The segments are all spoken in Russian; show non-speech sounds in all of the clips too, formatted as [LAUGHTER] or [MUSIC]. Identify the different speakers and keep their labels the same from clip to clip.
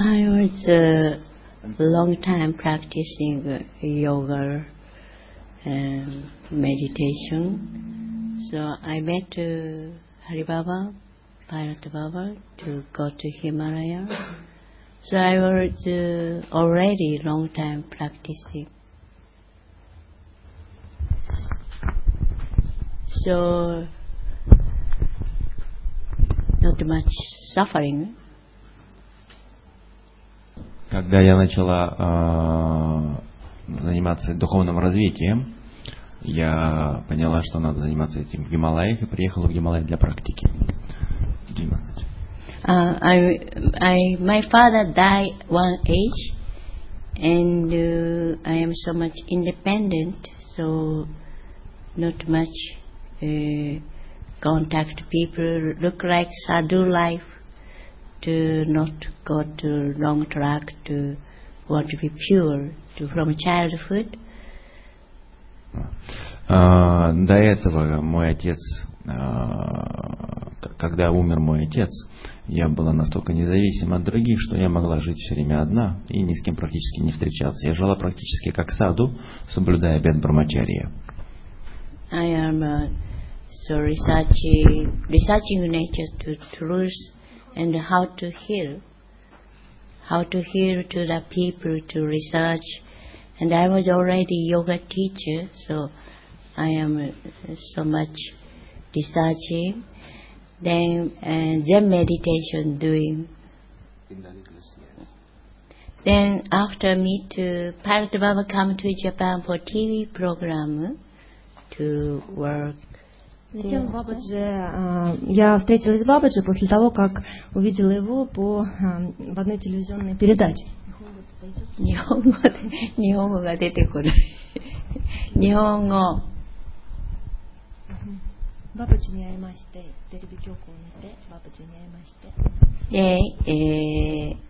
Speaker 1: I was a long time practicing yoga and meditation. So I met uh, Hari Baba, Bharat Baba to go to Himalaya. So I was uh, already long time practicing. So not much suffering.
Speaker 2: Когда я начала э, заниматься духовным развитием, я поняла, что надо заниматься этим в Гималаях и приехала в Гималай для практики.
Speaker 1: Uh, I, I, my father died one age, and uh, I am so much independent, so not much uh, contact people. Look like sadhu life to not go to long track to want to be pure to, from childhood.
Speaker 2: А, До этого мой отец, к- когда умер мой отец, я была настолько независима от других, что я могла жить все время одна и ни с кем практически не встречаться. Я жила практически как саду, соблюдая обет Брамачария.
Speaker 1: I am uh, so researching, researching nature to truth and how to heal, how to heal to the people to research. And I was already yoga teacher, so I am uh, so much researching. Then uh, Zen meditation doing. Then after me to Baba come to Japan for TV program to work.
Speaker 3: Затем Бабаджи, а, я встретилась с Бабаджи после того, как увидела его по, а, в одной телевизионной передаче.
Speaker 1: 日本語で、日本語が出てこない。日本語。
Speaker 3: Бабаджи не аймаште, теребикёку не те, Бабаджи не аймаште.
Speaker 1: で、えー、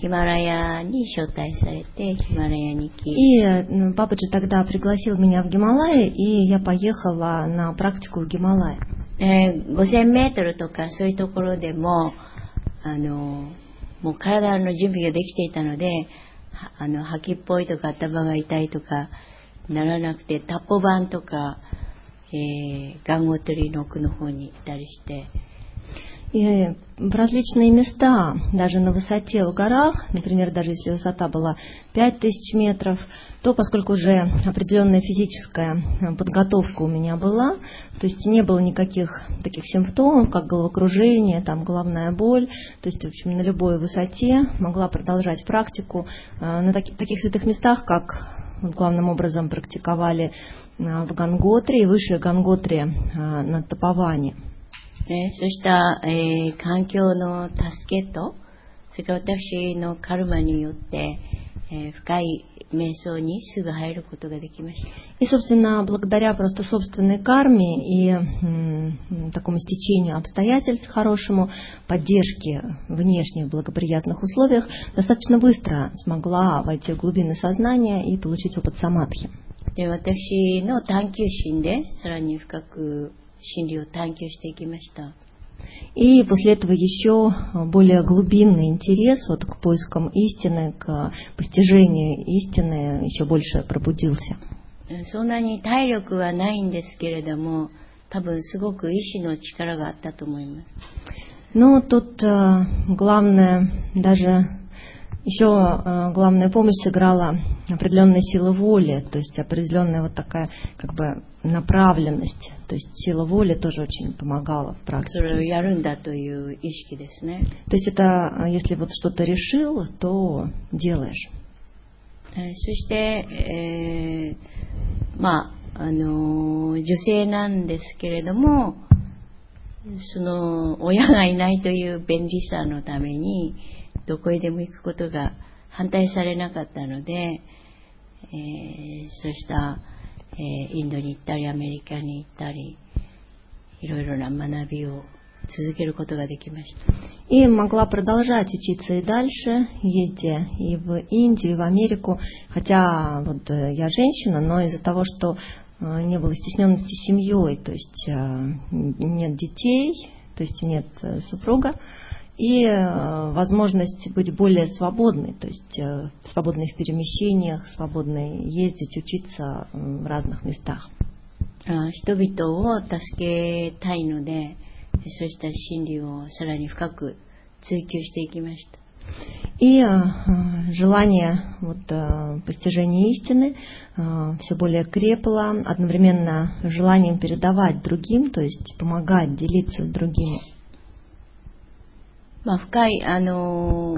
Speaker 1: ヒマラヤに招待されて、ヒマラヤに行
Speaker 3: き。И папа тогда пригласил меня в Гималай, и я поехала на практику в Гималай.
Speaker 1: 5000メートルとかそういうところでも、あの、もう体の準備ができていたので、あの、吐きっぽいとか頭が痛いとかならなくて、タッポンとか、えー、ガンゴトリの奥の方に行ったりして、
Speaker 3: И в различные места, даже на высоте в горах, например, даже если высота была 5000 метров, то поскольку уже определенная физическая э, подготовка у меня была, то есть не было никаких таких симптомов, как головокружение, там, головная боль, то есть, в общем, на любой высоте могла продолжать практику э, на таки- таких святых местах, как главным образом практиковали э, в Ганготре и выше Ганготре э, на Тапаване.
Speaker 1: ね、そうした、えー環境の助けと、それから私のカルマによって、えー深い瞑想にすぐ入ることができました。
Speaker 3: И, собственно, благодаря просто собственной карме и м, м, такому стечению обстоятельств хорошему, поддержке внешних благоприятных условиях, достаточно быстро смогла войти в глубины сознания и получить опыт самадхи.
Speaker 1: で、私の探求心で、さらに深く 真理を探求していきました。
Speaker 3: И после этого еще более глубинный интерес вот к поискам истины, к постижению истины еще больше пробудился.
Speaker 1: えーそんなに体力はないんですけれども、多分すごく意志の力があったと思います。
Speaker 3: Но тут э, главное, даже еще э, главная помощь сыграла определенная сила воли, то есть определенная вот такая как бы направленность. То есть сила воли тоже очень помогала в практике. То есть это э, если вот что-то решил, то делаешь.
Speaker 1: そして、えー、まあ、あの、女性なんですけれども、その、親がいないという便利さのために、どこへでも行くことが反対されなかったので、えーそうした、えーインドに行ったり、アメリカに行ったり、いろいろな学びを続けることができました。
Speaker 3: И могла продолжать учиться и дальше, ездя и в Индию, и в Америку. Хотя вот э, я женщина, но из-за того, что э, не было стесненности семьей, то есть э, нет детей, то есть нет э, супруга, и э, возможность быть более свободной, то есть э, свободной в перемещениях, свободной ездить, учиться в разных местах.
Speaker 1: 人々を助けたいので、そうした真理をさらに深く追求していきました。
Speaker 3: и э, желание вот, э, постижения истины э, все более крепло, одновременно желанием передавать другим, то есть помогать, делиться с другими.
Speaker 1: まあ、深い、あの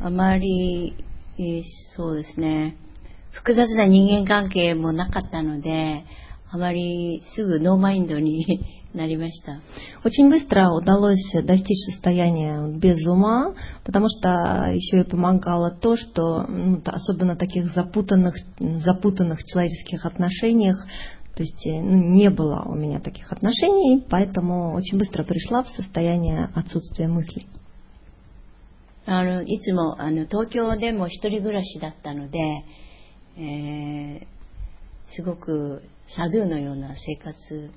Speaker 1: あまり、そうですね、複雑な人間関係もなかったので、あまりすぐノーマインドに [LAUGHS]
Speaker 3: Очень быстро удалось достичь состояния без ума, потому что еще и помогало то, что ну, особенно таких запутанных, запутанных человеческих отношениях, то есть ну, не было у меня таких отношений, поэтому очень быстро пришла в состояние отсутствия мыслей.
Speaker 1: あのいつもあの東京でも一人暮らしだったので、えー、すごくサドゥのような生活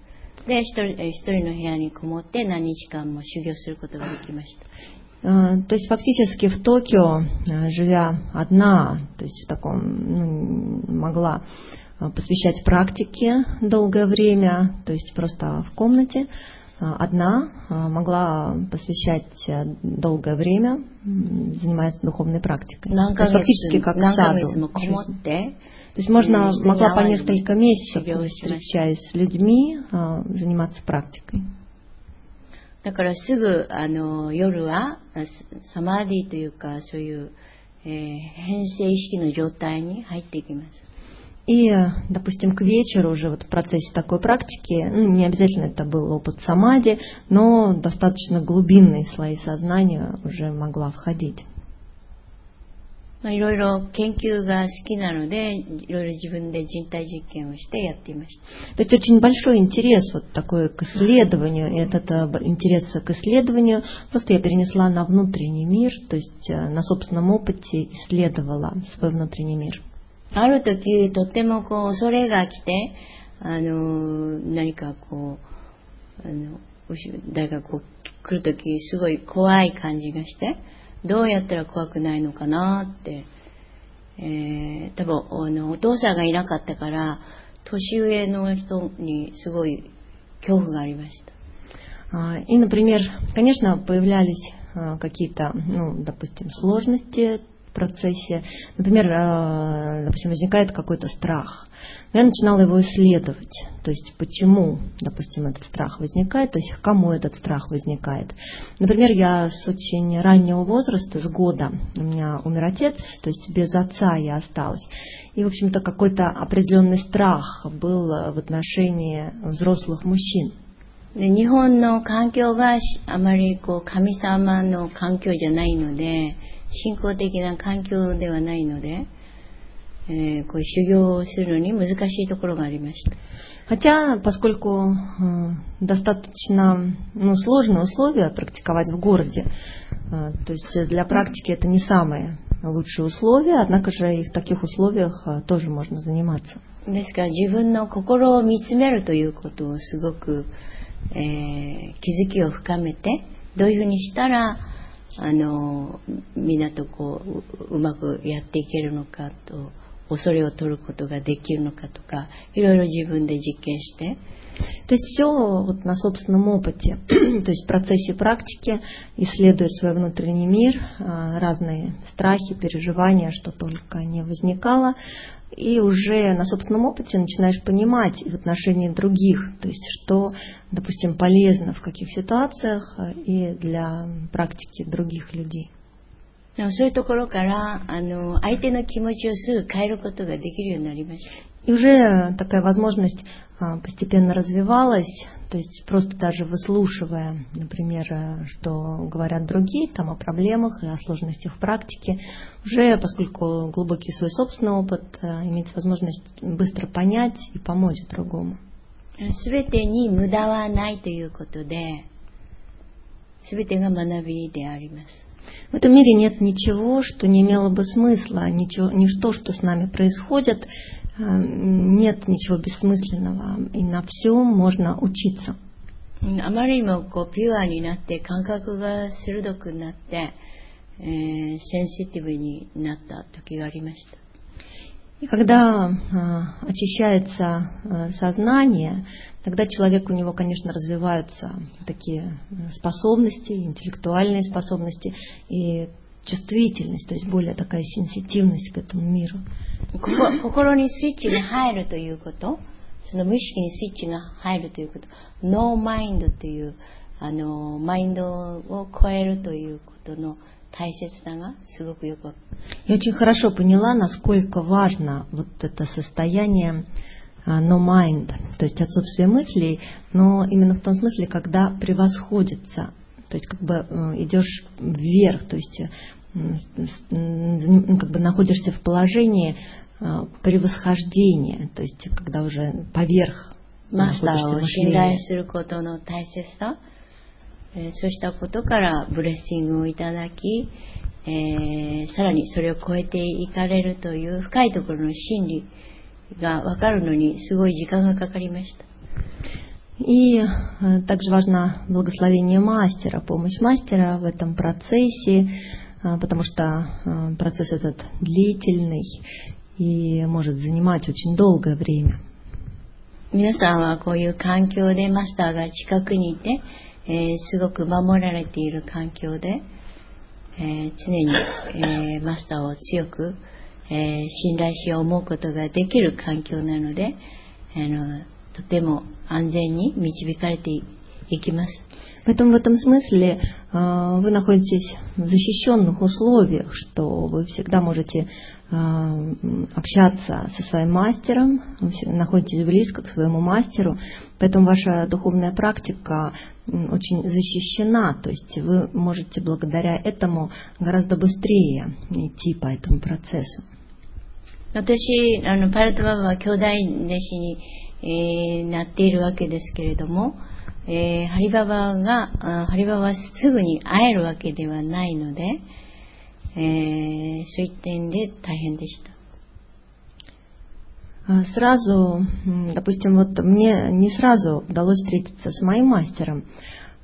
Speaker 1: で、一人一人の部屋にこもって何日間も修行することができました。
Speaker 3: То есть фактически в Токио, живя одна, то есть в таком, ну, могла посвящать практике долгое время, то есть просто в комнате, одна могла посвящать долгое время, занимаясь духовной практикой. То есть фактически как саду. То есть можно, могла по несколько месяцев, встречаясь с людьми, заниматься практикой.
Speaker 1: だからすぐあの夜はサマーディというかそういう、えー、変性意識の状態に入っていきます。
Speaker 3: И, допустим, к вечеру уже вот в процессе такой практики, ну, не обязательно это был опыт самади, но достаточно глубинные слои сознания уже могла входить.
Speaker 1: まあ、いろいろ研究が好きなので、いろいろ自分で人体実験をしてやっていました。
Speaker 3: То есть очень большой интерес вот такой к исследованию, и этот интерес к исследованию просто я перенесла на внутренний мир, то есть на собственном опыте исследовала свой внутренний мир.
Speaker 1: ある時、とってもこう、恐れが来て、あの、何かこう、あの、誰かこう、来る時、すごい怖い感じがして、どうやったら怖くないのかなって、えー、多分あのお父さんがいなかったから年上の人にすごい恐怖がありました。
Speaker 3: И, например, конечно, появлялись какие-то, ну, допустим, сложности процессе, например, э, допустим, возникает какой-то страх, я начинала его исследовать, то есть почему, допустим, этот страх возникает, то есть кому этот страх возникает. Например, я с очень раннего возраста, с года, у меня умер отец, то есть без отца я осталась. И, в общем-то, какой-то определенный страх был в отношении взрослых мужчин.
Speaker 1: 日本の環境があまりこう神様の環境じゃないので、 信仰的な環境ではないので、えー、こういう修行をするのに難しいところがありました。
Speaker 3: Хотя, поскольку э, достаточно ну, сложные условия практиковать в городе, э, то есть для практики это не самые лучшие условия, однако же и в таких условиях э, тоже можно заниматься.
Speaker 1: ですから自分の心を見つめるということをすごく、えー、気づきを深めてどういうふうにしたら あのみんなとこううまくやっていけるのかと恐れを取ることができるのかとかいろいろ自分で実験して
Speaker 3: То есть все вот на собственном опыте, то есть в процессе практики, исследуя свой внутренний мир, разные страхи, переживания, что только не возникало, и уже на собственном опыте начинаешь понимать в отношении других, то есть что, допустим, полезно в каких ситуациях и для практики других людей.
Speaker 1: そういうところからあの相手の気持ちをすぐ変えることができるようになりました。
Speaker 3: и уже такая возможность а, постепенно развивалась, то есть просто даже выслушивая, например, что говорят другие там о проблемах и о сложностях в практике, уже поскольку глубокий свой собственный опыт, а, имеется возможность быстро понять и помочь другому.
Speaker 1: 全てに無駄はないということで、全てが学びであります。
Speaker 3: В этом мире нет ничего, что не имело бы смысла, ничего, ничто, что с нами происходит,
Speaker 1: нет ничего бессмысленного, и на всем можно учиться. うんあまりにもこうピュアになって感覚が鋭くなって、えーセンシティブになった時がありました。
Speaker 3: И когда а, очищается а, сознание, тогда человек, у него, конечно, развиваются такие э, способности, интеллектуальные способности и чувствительность, то есть более такая сенситивность к этому миру.
Speaker 1: ここ心にスイッチが入るということ、その無意識にスイッチが入るということ、ノーマインドという、あの、マインドを超えるということの大切さがすごくよくわかる。
Speaker 3: Я очень хорошо поняла, насколько важно вот это состояние а, no mind, то есть отсутствие мыслей, но именно в том смысле, когда превосходится, то есть как бы э, идешь вверх, то есть э, м, с- м, ну, как бы находишься в положении а, превосхождения, то есть когда уже поверх
Speaker 1: マスター
Speaker 3: находишься
Speaker 1: を信
Speaker 3: мышления.
Speaker 1: 頼することの大切さ、えーそうしたことからブレッシングをいただき、えーさらにそれを超えていかれるという深いところの真理が分かるのにすごい時間がかかりました。
Speaker 3: И э, также важно благословение мастера, помощь мастера в этом процессе, э, потому что э, процесс этот длительный и может занимать очень долгое время.
Speaker 1: 皆さんはこういう環境でマスターが近くにいて、えーすごく守られている環境で、えー常に、えーマスターを強く、えー信頼し思うことができる環境なので、あのとても安全に導かれていいきます。
Speaker 3: Поэтому в этом смысле э, вы находитесь в защищенных условиях, что вы всегда можете э, м, общаться со своим мастером, вы все- находитесь близко к своему мастеру, поэтому ваша духовная практика м, очень защищена, то есть вы можете благодаря этому гораздо быстрее идти по этому процессу.
Speaker 1: 私、あの、パルトババは兄弟弟子に、えーなっているわけですけれども、 えーハリババが、あハリババはすぐに会えるわけではないので、えーそういった点で大変でした。
Speaker 3: А, Сразу, м, допустим, вот мне не сразу удалось встретиться с моим мастером,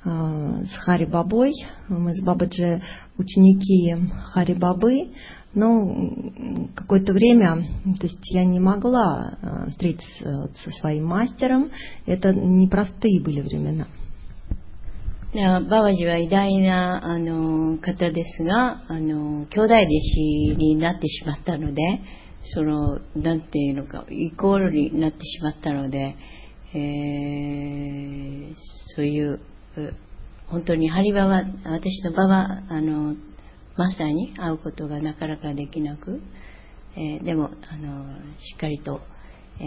Speaker 3: а, с Хари Бабой. Мы с Бабаджи ученики Хари Бабы, но м, какое-то время, то есть я не могла а, встретиться вот со своим мастером. Это непростые были времена.
Speaker 1: でババジは偉大なあの方ですが、あの兄弟弟子になってしまったので、そのなんていうのかイコールになってしまったので、えーそういうう本当にハリババ私のババあの まさに会うことがなかなかできなく、えー、でもあのしっかりと、えー、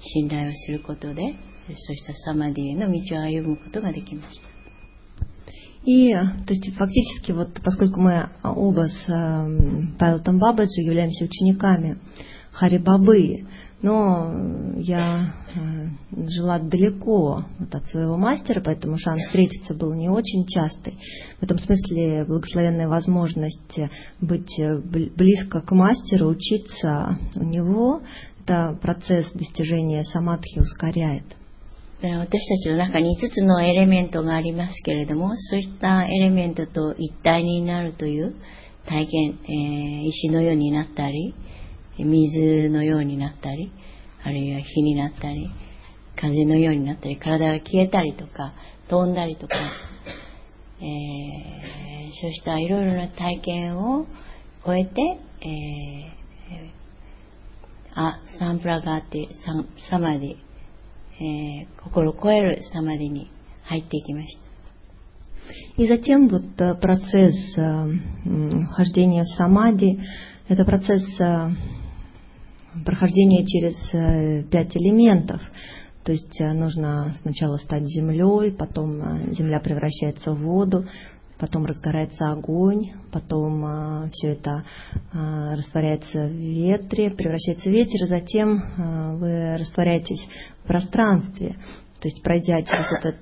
Speaker 1: 信頼をすることでそうしたサマディへの道を歩むことができました。
Speaker 3: И, то есть, фактически, вот, поскольку мы оба с э, Павелом Бабаджи являемся учениками Хари Бабы, но я э, жила далеко вот от своего мастера, поэтому шанс встретиться был не очень частый. В этом смысле благословенная возможность быть э, бл- близко к мастеру, учиться у него, это процесс достижения самадхи ускоряет.
Speaker 1: えー私たちの中に5つのエレメントがありますけれども、そういったエレメントと一体になるという体験、えー石のようになったり、 水のようになったり、あるいは火になったり、風のようになったり、体が消えたりとか、飛んだりとか、えーそうしたいろいろな体験を超えて、えーあ、サンプラガーティ、サンサマディ、えー心を超えるサマディに入っていきました。
Speaker 3: И затем вот э, процесс э, м, вхождения в самади, это процесс э, прохождения через э, пять элементов. То есть э, нужно сначала стать землей, потом э, земля превращается в воду, потом разгорается огонь, потом все это растворяется в ветре, превращается в ветер, и затем вы растворяетесь в пространстве. То есть, пройдя через этот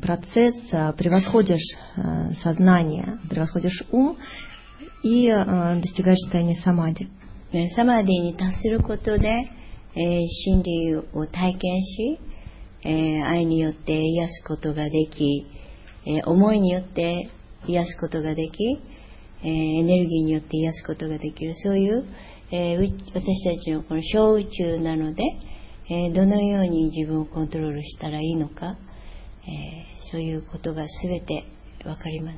Speaker 3: процесс, превосходишь сознание, превосходишь ум и достигаешь состояния самади.
Speaker 1: ねサマディに達することで、えー真理を体験し、 えー愛によって癒すことができ、えー思いによって癒すことができ、えーエネルギーによって癒すことができる、そういう、えーう私たちのこの小宇宙naので、えーどのように自分をコントロールしたらいいのか、えーそういうことが全てわかります。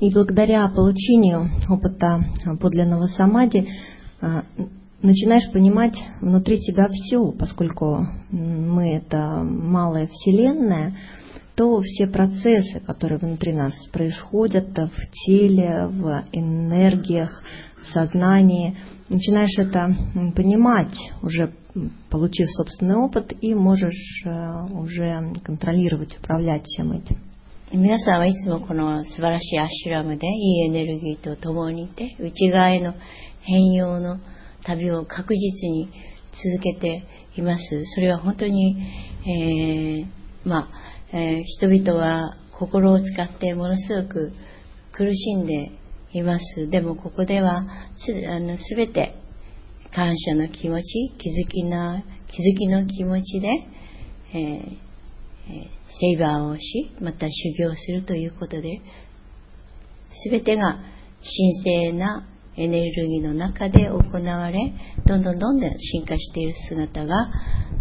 Speaker 3: И благодаря получению опыта подлинного самади а, начинаешь понимать внутри себя все, поскольку м, мы это малая вселенная, то все процессы, которые внутри нас происходят в теле, в энергиях, в сознании, начинаешь это м, понимать, уже м, получив собственный опыт, и можешь э, уже контролировать, управлять всем этим.
Speaker 1: 皆さんはいつもこの素晴らしいアシュラムでいいエネルギーと共にいて内側への 変容の旅を確実に続けています。それは本当に、えーまあ、えー人々は心を使ってものすごく苦しんでいます。でもここではすあの全て感謝の気持ち、気づきな気づきの気持ちで、えーえセイバーをし、また修行するということで、すべてが神聖なエネルギーの中で行われ、どんどんどんどん進化している姿が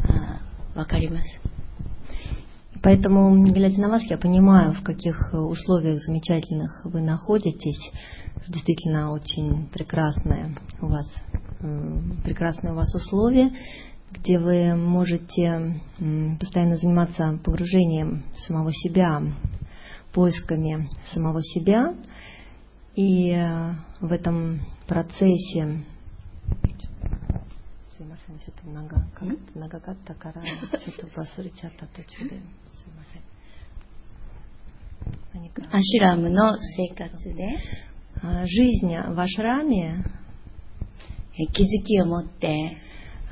Speaker 1: あわかります。
Speaker 3: Поэтому, глядя на вас, я понимаю, в каких условиях замечательных вы находитесь. Действительно, очень прекрасные у вас, м, прекрасные у вас условия, где вы можете м, постоянно заниматься погружением самого себя, поисками самого себя. И э, в этом процессе すいません、ちょっと長か長かったから、ちょっと忘れちゃった途中で、すいません。何か
Speaker 1: アシュラムの生活で、
Speaker 3: あ Жизнь в ашраме,
Speaker 1: え気づきを持って、
Speaker 3: а,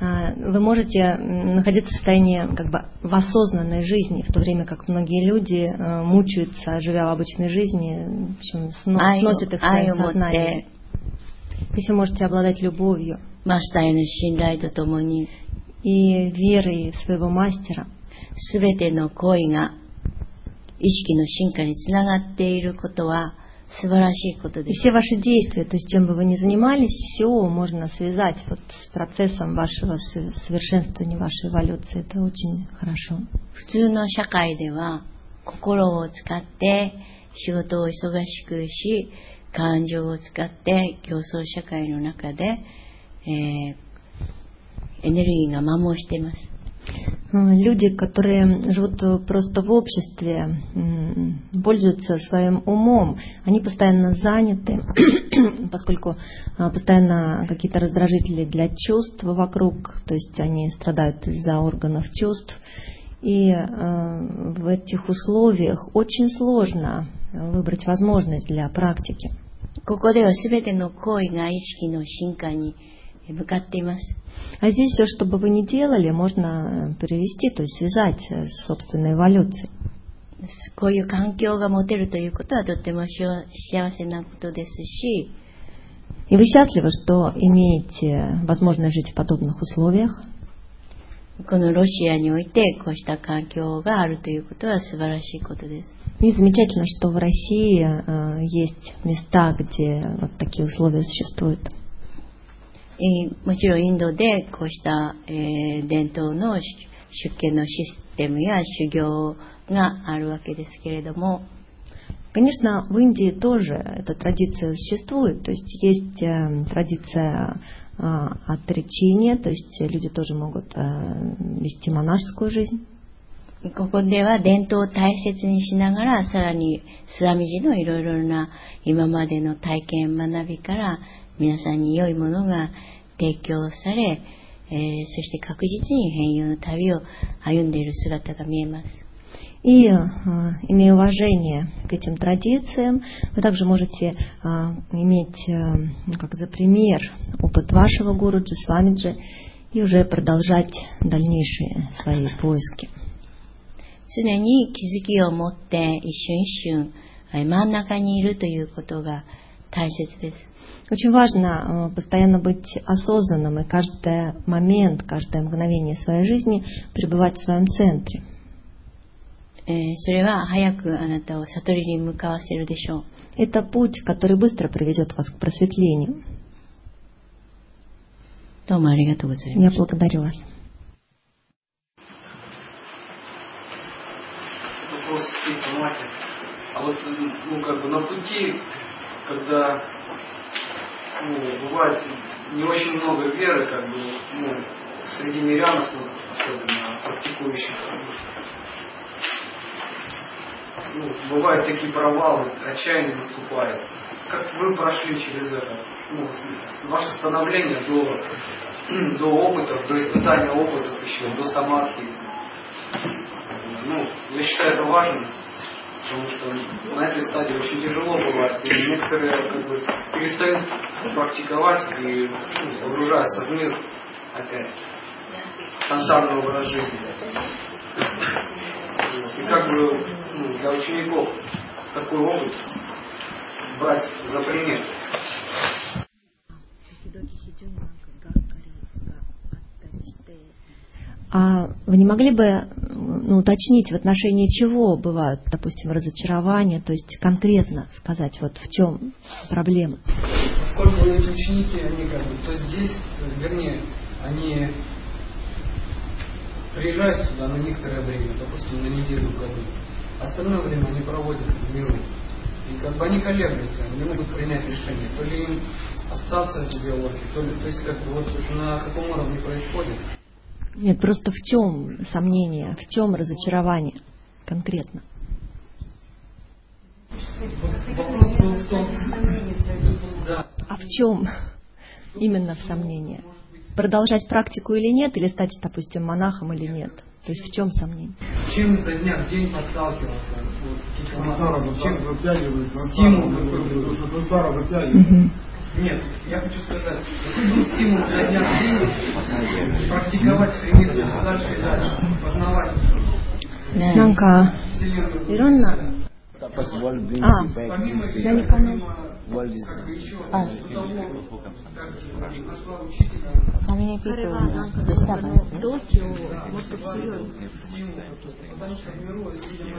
Speaker 3: вы можете м, находиться в состоянии как бы в осознанной жизни, в то время как многие люди э, мучаются, живя в обычной жизни, в общем, сно-
Speaker 1: 愛を
Speaker 3: сносят их в
Speaker 1: 愛
Speaker 3: свое
Speaker 1: を持っ
Speaker 3: сознание.
Speaker 1: て、
Speaker 3: Если вы можете обладать любовью
Speaker 1: マスターへの信頼とともに、
Speaker 3: и верой в своего мастера,
Speaker 1: すべての行為が意識の進化につながっていることは素晴らしいことで
Speaker 3: И
Speaker 1: す。
Speaker 3: все ваши действия, то есть чем бы вы ни занимались, все можно связать вот с процессом вашего с- совершенствования, вашей эволюции. Это очень хорошо.
Speaker 1: 普通の社会では心を使って仕事を忙しくし、感情を使って競争社会の中で、えーエネルギーが摩耗しています。
Speaker 3: Э, Люди, которые живут э, просто в обществе, м, пользуются своим умом, они постоянно заняты, [CLEARS THROAT] поскольку а, постоянно какие-то раздражители для чувств вокруг, то есть они страдают из-за органов чувств. И э, в этих условиях очень сложно выбрать возможность для практики.
Speaker 1: ここでは全ての行為が意識の進化に向かっています。
Speaker 3: А здесь все, что бы вы ни делали, можно э, перевести, то есть связать э, с собственной эволюцией.
Speaker 1: こういう環境が持てるということはとってもしわ幸せなことですし、
Speaker 3: И вы счастливы, что имеете возможность жить в подобных условиях.
Speaker 1: このロシアにおいてこうした環境があるということは素晴らしいことです。
Speaker 3: И замечательно, что в России э, есть места, где вот такие условия существуют.
Speaker 1: えーもちろんインドでこうした、えー伝統の出出家のシステムや修行があるわけですけれども、
Speaker 3: Конечно, в Индии тоже эта традиция существует. То есть есть э, традиция э, отречения, то есть люди тоже могут э, вести монашескую жизнь.
Speaker 1: ここでは伝統を大切にしながら、さらにスラミジのいろいろな今までの体験学びから 皆さんに良いものが提供され、えーそして確実に変容の旅を歩んでいる姿が見えます。
Speaker 3: И э, имея уважение к этим традициям, вы также можете э, иметь э, ну, как за пример опыт вашего гуру Джисвамиджи и уже продолжать дальнейшие свои поиски.
Speaker 1: 常に気づきを持って一瞬一瞬えー真ん中にいるということが大切です。
Speaker 3: Очень важно э, постоянно быть осознанным и каждый момент, каждое мгновение своей жизни пребывать в своем центре.
Speaker 1: えーそれは早くあなたを悟りに向かわせるでしょう。
Speaker 3: Это путь, который быстро приведет вас к просветлению.
Speaker 1: どうもありがとうございま
Speaker 3: Я
Speaker 1: す。
Speaker 3: благодарю вас.
Speaker 4: вопрос к мате. А вот, ну, как бы на пути, когда, ну, бывает не очень много веры, как бы, ну, среди мирянов, ну, особенно практикующих, ну, бывают такие провалы, отчаяние наступает. Как вы прошли через это? Ну, ваше становление до, [CLEARS THROAT] до опытов, до испытания опытов еще, до самадхи. Ну, я считаю это важным, потому что на этой стадии очень тяжело бывает. И некоторые как бы перестают практиковать и ну, погружаются в мир опять. Сансарный образ жизни. И как бы ну, для учеников такой опыт брать за пример.
Speaker 3: А вы не могли бы ну, уточнить, в отношении чего бывают, допустим, разочарования, то есть конкретно сказать, вот в чем проблема?
Speaker 4: Поскольку эти ученики, они как бы, то здесь, вернее, они приезжают сюда на некоторое время, допустим, на неделю в году. Остальное время они проводят в миру. И как бы они колеблются, они могут принять решение. То ли им остаться в биологии, то ли, то есть как бы вот на каком уровне происходит.
Speaker 3: Нет, просто в чем сомнение, в чем разочарование конкретно?
Speaker 4: Вопрос был в том,
Speaker 3: а в чем именно в сомнении? Продолжать практику или нет, или стать, допустим, монахом или нет? То есть в чем сомнение?
Speaker 4: Чем за дня в день подталкивался? Вот, типа, чем
Speaker 5: затягивает?
Speaker 4: Стимул
Speaker 5: затягивает.
Speaker 4: Нет, я хочу сказать, какой стимул за дня день практиковать, стремиться дальше и дальше, познавать. Вселенную.
Speaker 6: Tapas а,
Speaker 4: я
Speaker 3: не понял.
Speaker 6: World
Speaker 1: А.
Speaker 3: How many people disturbance? Токио, Мотоцион.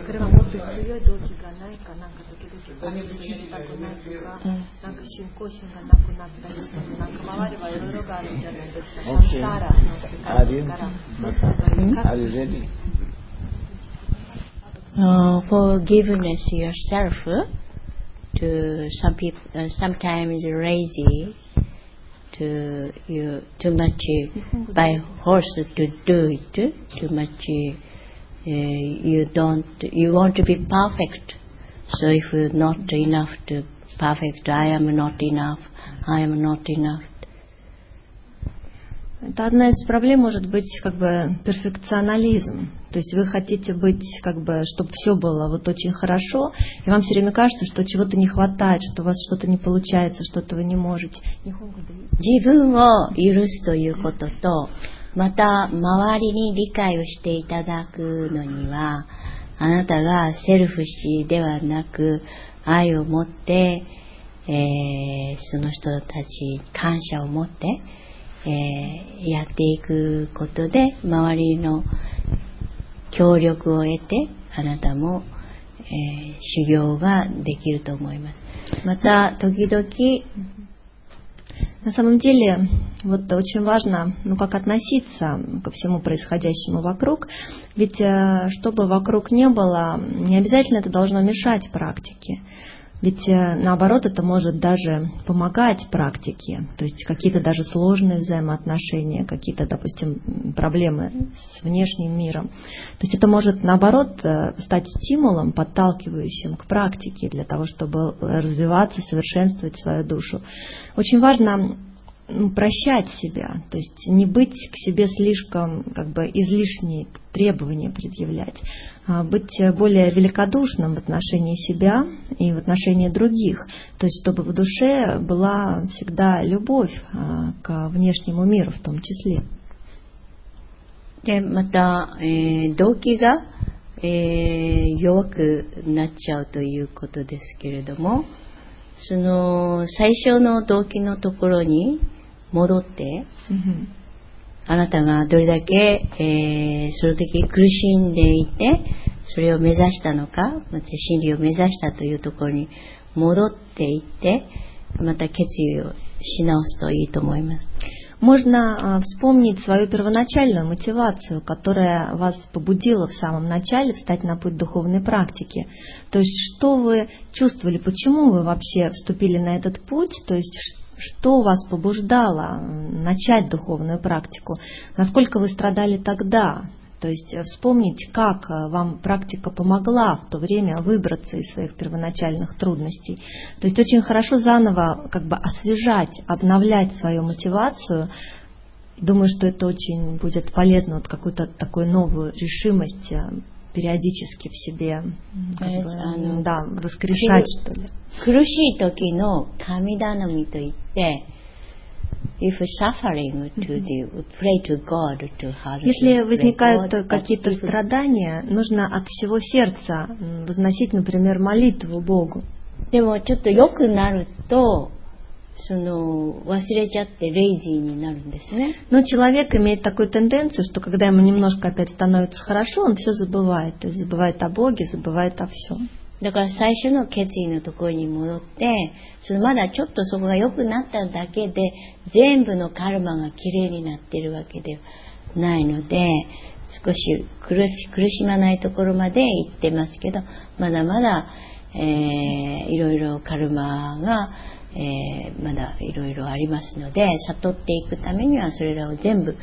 Speaker 3: Крыма, Мотоцион, Доки,
Speaker 6: Ганай, Канака, Доки,
Speaker 1: uh, forgiveness yourself to some people uh, sometimes lazy to you too much uh, by force to do it too much uh, you don't you want to be perfect. So if you're not enough to perfect i am not enough i am not enough
Speaker 3: Это одна из проблем может быть как бы перфекционализм. То есть вы хотите быть как бы, чтобы все было вот очень хорошо, и вам все время кажется, что чего-то не хватает, что у вас что-то не получается, что-то вы не можете.
Speaker 1: 自分を許すということと、また周りに理解をしていただくのには、あなたがセルフ視ではなく、愛を持って、えーその人たちに感謝を持って、 えーやっていくことで、周りの協力を得て、あなたも、えー修行ができると思います。また、時々、
Speaker 3: На самом деле, вот очень важно, ну, как относиться ко всему происходящему вокруг. Ведь э, чтобы вокруг не было, не обязательно это должно мешать практике. Ведь э, наоборот, это может даже помогать практике. То есть какие-то даже сложные взаимоотношения, какие-то, допустим, проблемы с внешним миром. То есть это может наоборот э, стать стимулом, подталкивающим к практике для того, чтобы развиваться, совершенствовать свою душу. Очень важно ну, прощать себя, то есть не быть к себе слишком как бы излишние требования предъявлять, а быть более великодушным в отношении себя и в отношении других, то есть чтобы в душе была всегда любовь а, к внешнему миру в том числе.
Speaker 1: で、また、えー動機が、えー弱くなっちゃうということですけれども、その最初の動機のところに 戻って、あなたがどれだけ、えーその時苦しんでいて、 それを目指したのか、また真理を目指したというところに戻っていって、また決意をし直すといいと思います。
Speaker 3: Можно а, вспомнить свою первоначальную мотивацию, которая вас побудила в самом начале встать на путь духовной практики. То есть, что вы чувствовали, почему вы вообще вступили на этот путь, то есть, ш- что вас побуждало начать духовную практику, насколько вы страдали тогда, то есть э, вспомнить, как э, вам практика помогла в то время выбраться из своих первоначальных трудностей. То есть очень хорошо заново как бы освежать, обновлять свою мотивацию. Думаю, что это очень будет полезно, вот какую-то такую новую решимость э, периодически в себе м, как
Speaker 1: Э,
Speaker 3: бы,
Speaker 1: а, ну,
Speaker 3: да, воскрешать, что ли.
Speaker 1: 苦しい時の神頼みといって、if suffering to do, pray to God to how to
Speaker 3: Если
Speaker 1: pray
Speaker 3: возникают
Speaker 1: God,
Speaker 3: э, какие-то
Speaker 1: but if-
Speaker 3: страдания, нужно от всего сердца м, возносить, например, молитву Богу.
Speaker 1: でもちょっと良くなると、 その忘れちゃってレイジーになるんですね。
Speaker 3: Но человек имеет такую тенденцию, что когда ему немножко опять становится хорошо, он все забывает. То есть забывает о Боге, забывает о всем.
Speaker 1: だから最初の決意のところに戻って、そのまだちょっとそこが良くなっただけで、全部のカルマがきれいになってるわけではないので、少し苦し苦しまないところまで行ってますけど、まだまだ、えーいろいろカルマが、 えーまだいろいろありますので、悟っていくためにはそれらを全部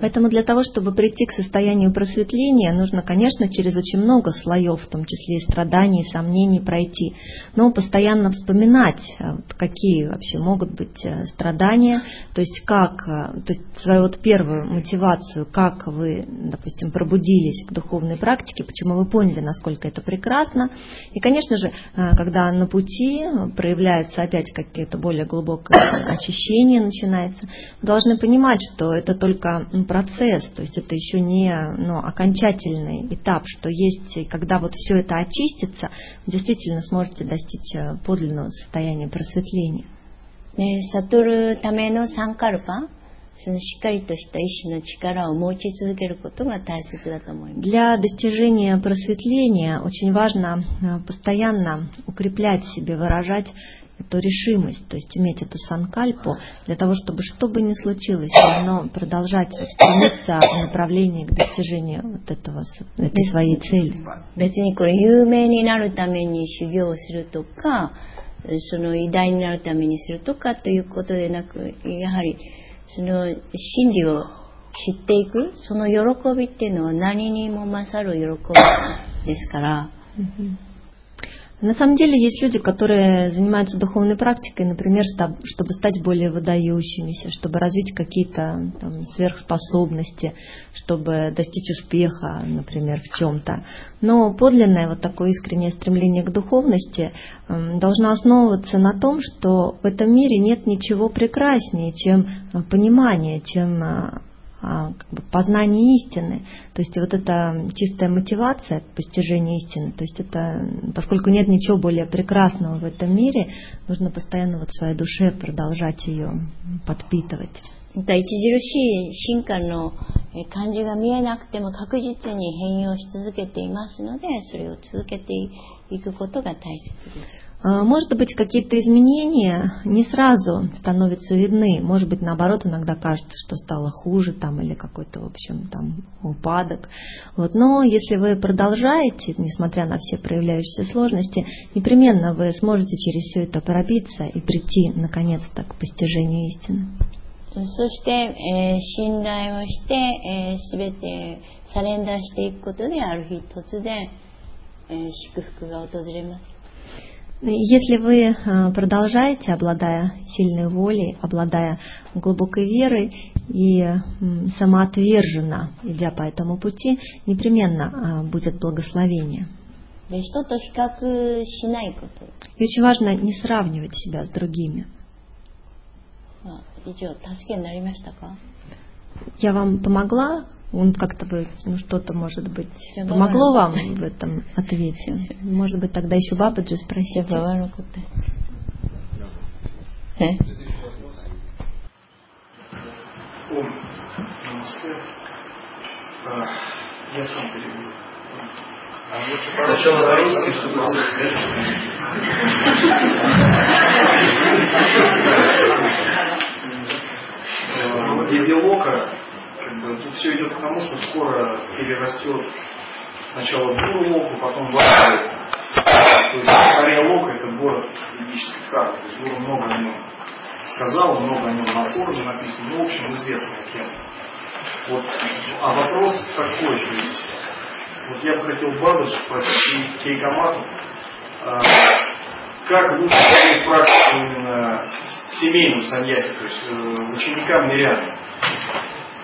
Speaker 3: Поэтому для того, чтобы прийти к состоянию просветления, нужно, конечно, через очень много слоев, в том числе и страданий, и сомнений пройти, но постоянно вспоминать, э, какие вообще могут быть э, страдания, то есть как, э, то есть свою вот первую мотивацию, как вы, допустим, пробудились к духовной практике, почему вы поняли, насколько это прекрасно. И, конечно же, когда на пути проявляется опять какие-то более глубокое [COUGHS] очищение начинается, вы должны понимать, что это только м, процесс, то есть это еще не ну, окончательный этап, что есть, и когда вот все это очистится, вы действительно сможете достичь э, подлинного состояния просветления.
Speaker 1: ね、悟るためのサンカルパ、そのしっかりとした意志の力を持ち続けることが大切だと思います。
Speaker 3: Для достижения просветления очень важно э, постоянно укреплять в себе, выражать эту решимость, то есть иметь эту санкальпу, для того, чтобы что бы ни случилось, все равно продолжать стремиться в направлении к достижению вот этого, с- этой своей цели.
Speaker 1: 別にこれ有名になるために修行をするとか、その偉大になるためにするとかということでなく、やはりその真理を知っていく、その喜びっていうのは何にも勝る喜びですから、
Speaker 3: На самом деле есть люди, которые занимаются духовной практикой, например, чтобы стать более выдающимися, чтобы развить какие-то там, сверхспособности, чтобы достичь успеха, например, в чем-то. Но подлинное вот такое искреннее стремление к духовности м, должно основываться на том, что в этом мире нет ничего прекраснее, чем э, понимание, чем э, как бы познание истины. То есть вот эта чистая мотивация к постижению истины, то есть это, м, поскольку нет ничего более прекрасного в этом мире, нужно постоянно вот в своей душе продолжать ее подпитывать.
Speaker 1: また著しい進化のえー感じが見えなくても確実に変容し続けていますので、それを続けていくことが大切です。
Speaker 3: А, Может быть, какие-то изменения не сразу становятся видны. Может быть, наоборот, иногда кажется, что стало хуже там, или какой-то, в общем, там упадок. Вот. Но если вы продолжаете, несмотря на все проявляющиеся сложности, непременно вы сможете через все это пробиться и прийти, наконец-то, к постижению истины.
Speaker 1: そして、えー信頼をして、えー、全てサレンダーしていくことである日突然、えー祝福が訪れます。
Speaker 3: если вы а, продолжаете, обладая сильной волей, обладая глубокой верой и самоотверженно идя по этому пути, непременно а, будет благословение. И очень важно не сравнивать себя с другими. Я вам помогла он как-то бы, ну что-то, может быть, помогло вам в этом ответе. Может быть, тогда еще Бабаджи спросите.
Speaker 7: Я сам переведу.
Speaker 4: Сначала на русский, чтобы все слышали.
Speaker 7: Деди как бы тут все идет к тому, что скоро перерастет сначала в Гуру-локу, потом в Арию. То есть Ария-лока это город ведических карт. То есть Гуру много о нем сказал, много о нем на форуме написано, ну, в общем, известная тема. Вот, а вопрос такой, то есть, вот я бы хотел Бабыш спросить и Кейкамату, а, как лучше практику именно семейным саньяси, то есть э, ученикам мирян.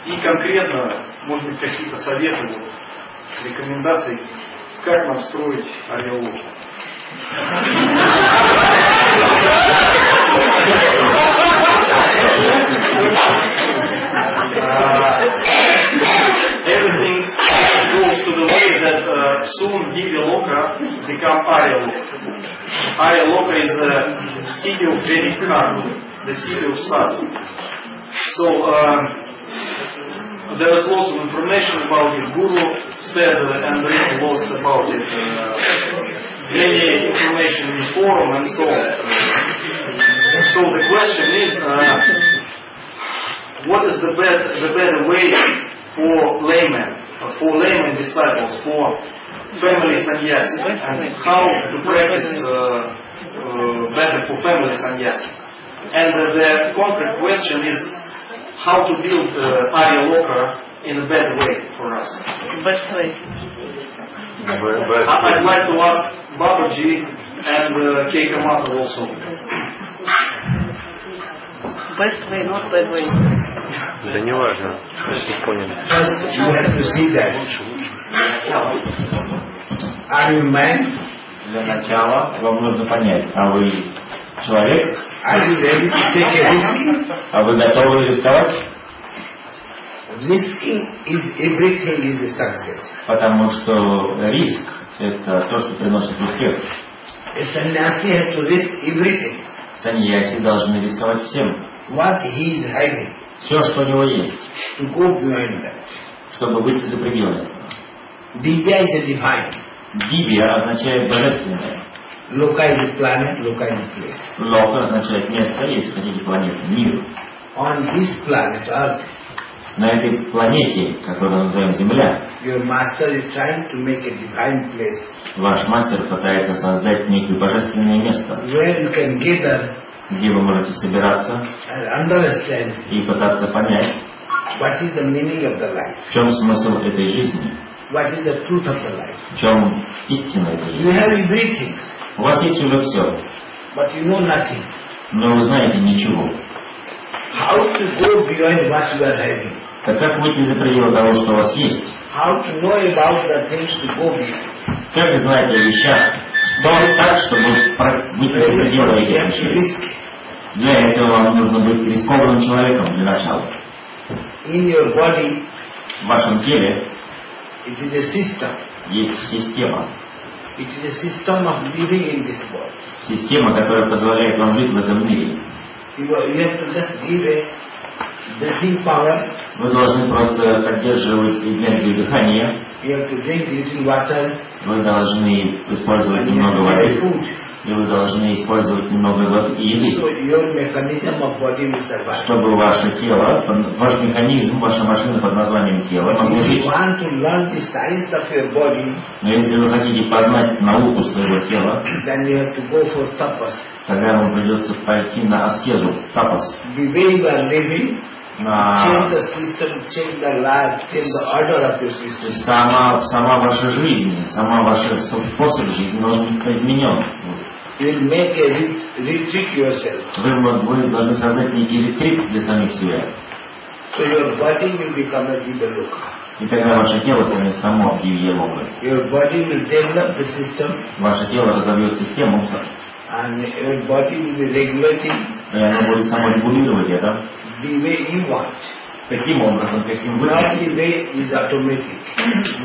Speaker 7: И конкретно, может быть, какие-то советы, вот, рекомендации, как нам строить ореолог. everything goes to the way that uh, soon Divya Loka become Arya Loka. Arya Loka is the city of Vedic Karma, the city of Sat. So um, there is lots of information about it. Guru said uh, and written lots about it. Many information in forum and so on. So the question is, uh, what is the, bet- the better way for laymen, uh, for laymen disciples, for family sannyasi, and how to practice uh, better for family sannyasi? And the concrete question is how to build uh, Arya Loka in a better way for us.
Speaker 8: Best way.
Speaker 7: I- I'd like to ask Babaji and uh, Keika Mata also.
Speaker 8: Best way, not bad way.
Speaker 9: Да не важно, не понял.
Speaker 6: First, you have to see that. Are you man?
Speaker 2: Для начала вам нужно понять, а вы человек, а вы готовы рисковать?
Speaker 6: Risking is everything is a success.
Speaker 2: Потому что риск – это то, что приносит успех. Саньяси должны рисковать всем.
Speaker 6: What he is having
Speaker 2: Все, что у него есть,
Speaker 6: to go beyond that.
Speaker 2: чтобы выйти за пределы этого. Дибия означает божественное.
Speaker 6: A planet, Loka is a place.
Speaker 2: Лока означает место, если хотите, планета, мир.
Speaker 6: On this planet, Earth,
Speaker 2: На этой планете, которую называем Земля,
Speaker 6: your master is trying to make a divine place
Speaker 2: ваш мастер пытается создать некое божественное место,
Speaker 6: where you can gather
Speaker 2: где вы можете собираться
Speaker 6: and understand
Speaker 2: и пытаться понять,
Speaker 6: what is the meaning of the life,
Speaker 2: в чем смысл этой жизни,
Speaker 6: what is the truth of the life.
Speaker 2: в чем истина этой
Speaker 6: You
Speaker 2: жизни.
Speaker 6: have everything,
Speaker 2: У вас есть уже все,
Speaker 6: but you know nothing.
Speaker 2: но вы знаете ничего.
Speaker 6: How to go beyond what you are having?
Speaker 2: Так как выйти за пределы того, что у вас есть?
Speaker 6: How to know about the things to go beyond?
Speaker 2: Как вы знаете о вещах? Что так, чтобы выйти за пределы этих вещей? Для этого вам нужно быть рискованным человеком для начала.
Speaker 6: In your body,
Speaker 2: В вашем теле
Speaker 6: it is a system.
Speaker 2: есть система.
Speaker 6: It is a system of living in this world.
Speaker 2: Система, которая позволяет вам жить в этом мире.
Speaker 6: You, are- you have to just give a breathing power.
Speaker 2: Вы должны просто поддерживать энергию дыхания.
Speaker 6: You have to drink little water.
Speaker 2: Вы должны использовать немного воды.
Speaker 6: food.
Speaker 2: И вы должны использовать немного еды. Чтобы ваше тело, ваш механизм, ваша машина под названием тело могла жить. Но если вы хотите познать науку своего тела, тогда вам придется пойти на аскезу, тапас,
Speaker 6: The way you are living, change
Speaker 2: на
Speaker 6: the system, change the life, change the order of your
Speaker 2: То
Speaker 6: system.
Speaker 2: есть сама, сама ваша жизнь, сама ваш способ жизни должен быть изменен.
Speaker 6: You will make a ret- retreat yourself.
Speaker 2: Вы, должны создать некий ретрит для самих себя.
Speaker 6: So your body will become a Divaluka.
Speaker 2: И тогда ваше тело станет само Дивьелокой.
Speaker 6: Your body will develop the system
Speaker 2: Ваше тело разовьет систему,
Speaker 6: and your body will be regulating
Speaker 2: и оно будет само регулировать это
Speaker 6: the way you want.
Speaker 2: таким образом, каким вы
Speaker 6: Not the way is automatic.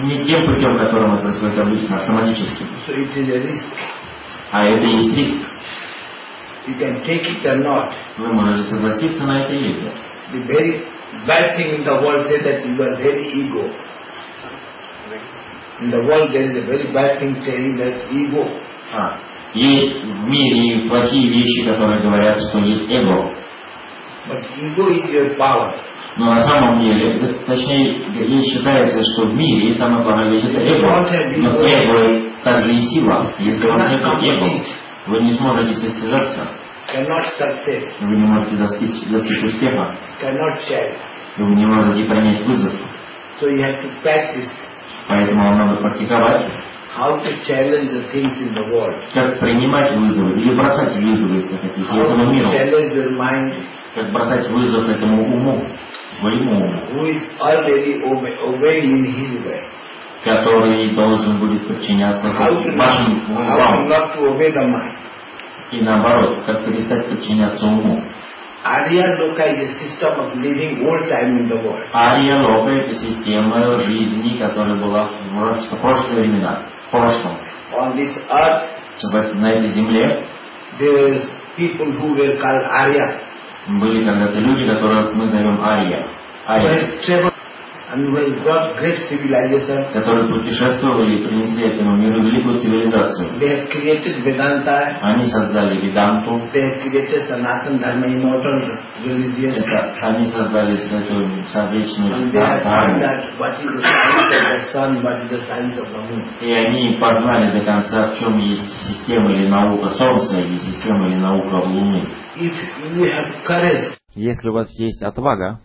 Speaker 2: Не тем путем, которым это происходит обычно, автоматически.
Speaker 6: So it is a risk.
Speaker 2: А это и есть риск.
Speaker 6: You can take it or not.
Speaker 2: Вы можете согласиться на это или нет.
Speaker 6: The very bad thing in the world say that you are very ego.
Speaker 4: In the world there is a very bad thing saying that ego.
Speaker 2: А, Есть в мире плохие вещи, которые говорят, что есть эго.
Speaker 4: But ego is your power.
Speaker 2: Но на самом деле, т- точнее, и считается, что в мире самая плохая вещь это эго. Но эго также и сила. Если у вас нет эго, вы не сможете состязаться, вы не можете достичь, достичь успеха, вы не можете принять вызов.
Speaker 4: So you have to practice
Speaker 2: Поэтому вам надо практиковать,
Speaker 4: how to challenge the things in the world.
Speaker 2: как принимать вызовы или бросать вызовы, если хотите,
Speaker 4: How
Speaker 2: этому миру.
Speaker 4: challenge your mind
Speaker 2: Как бросать вызов этому уму, своему уму,
Speaker 4: who is already obe- obeying in his way.
Speaker 2: Который должен будет подчиняться
Speaker 4: to,
Speaker 2: вашим
Speaker 4: the mind.
Speaker 2: И наоборот, как перестать подчиняться уму. Ария Лока – это система жизни, которая была в прош- в прошлые времена, в прошлом.
Speaker 4: On this earth,
Speaker 2: на этой земле
Speaker 4: people who were called Arya.
Speaker 2: были когда-то люди, которых мы зовем Ария, которые путешествовали и принесли этому миру великую цивилизацию.
Speaker 4: They have created Vedanta.
Speaker 2: Они создали Веданту, они создали эту соответственную
Speaker 4: And they have found
Speaker 2: дхарму.
Speaker 4: that what is the science of the sun, what is the science of the moon.
Speaker 2: И они познали до конца, в чем есть система или наука Солнца, или система или наука Луны.
Speaker 4: If you have courage
Speaker 2: Если у вас есть отвага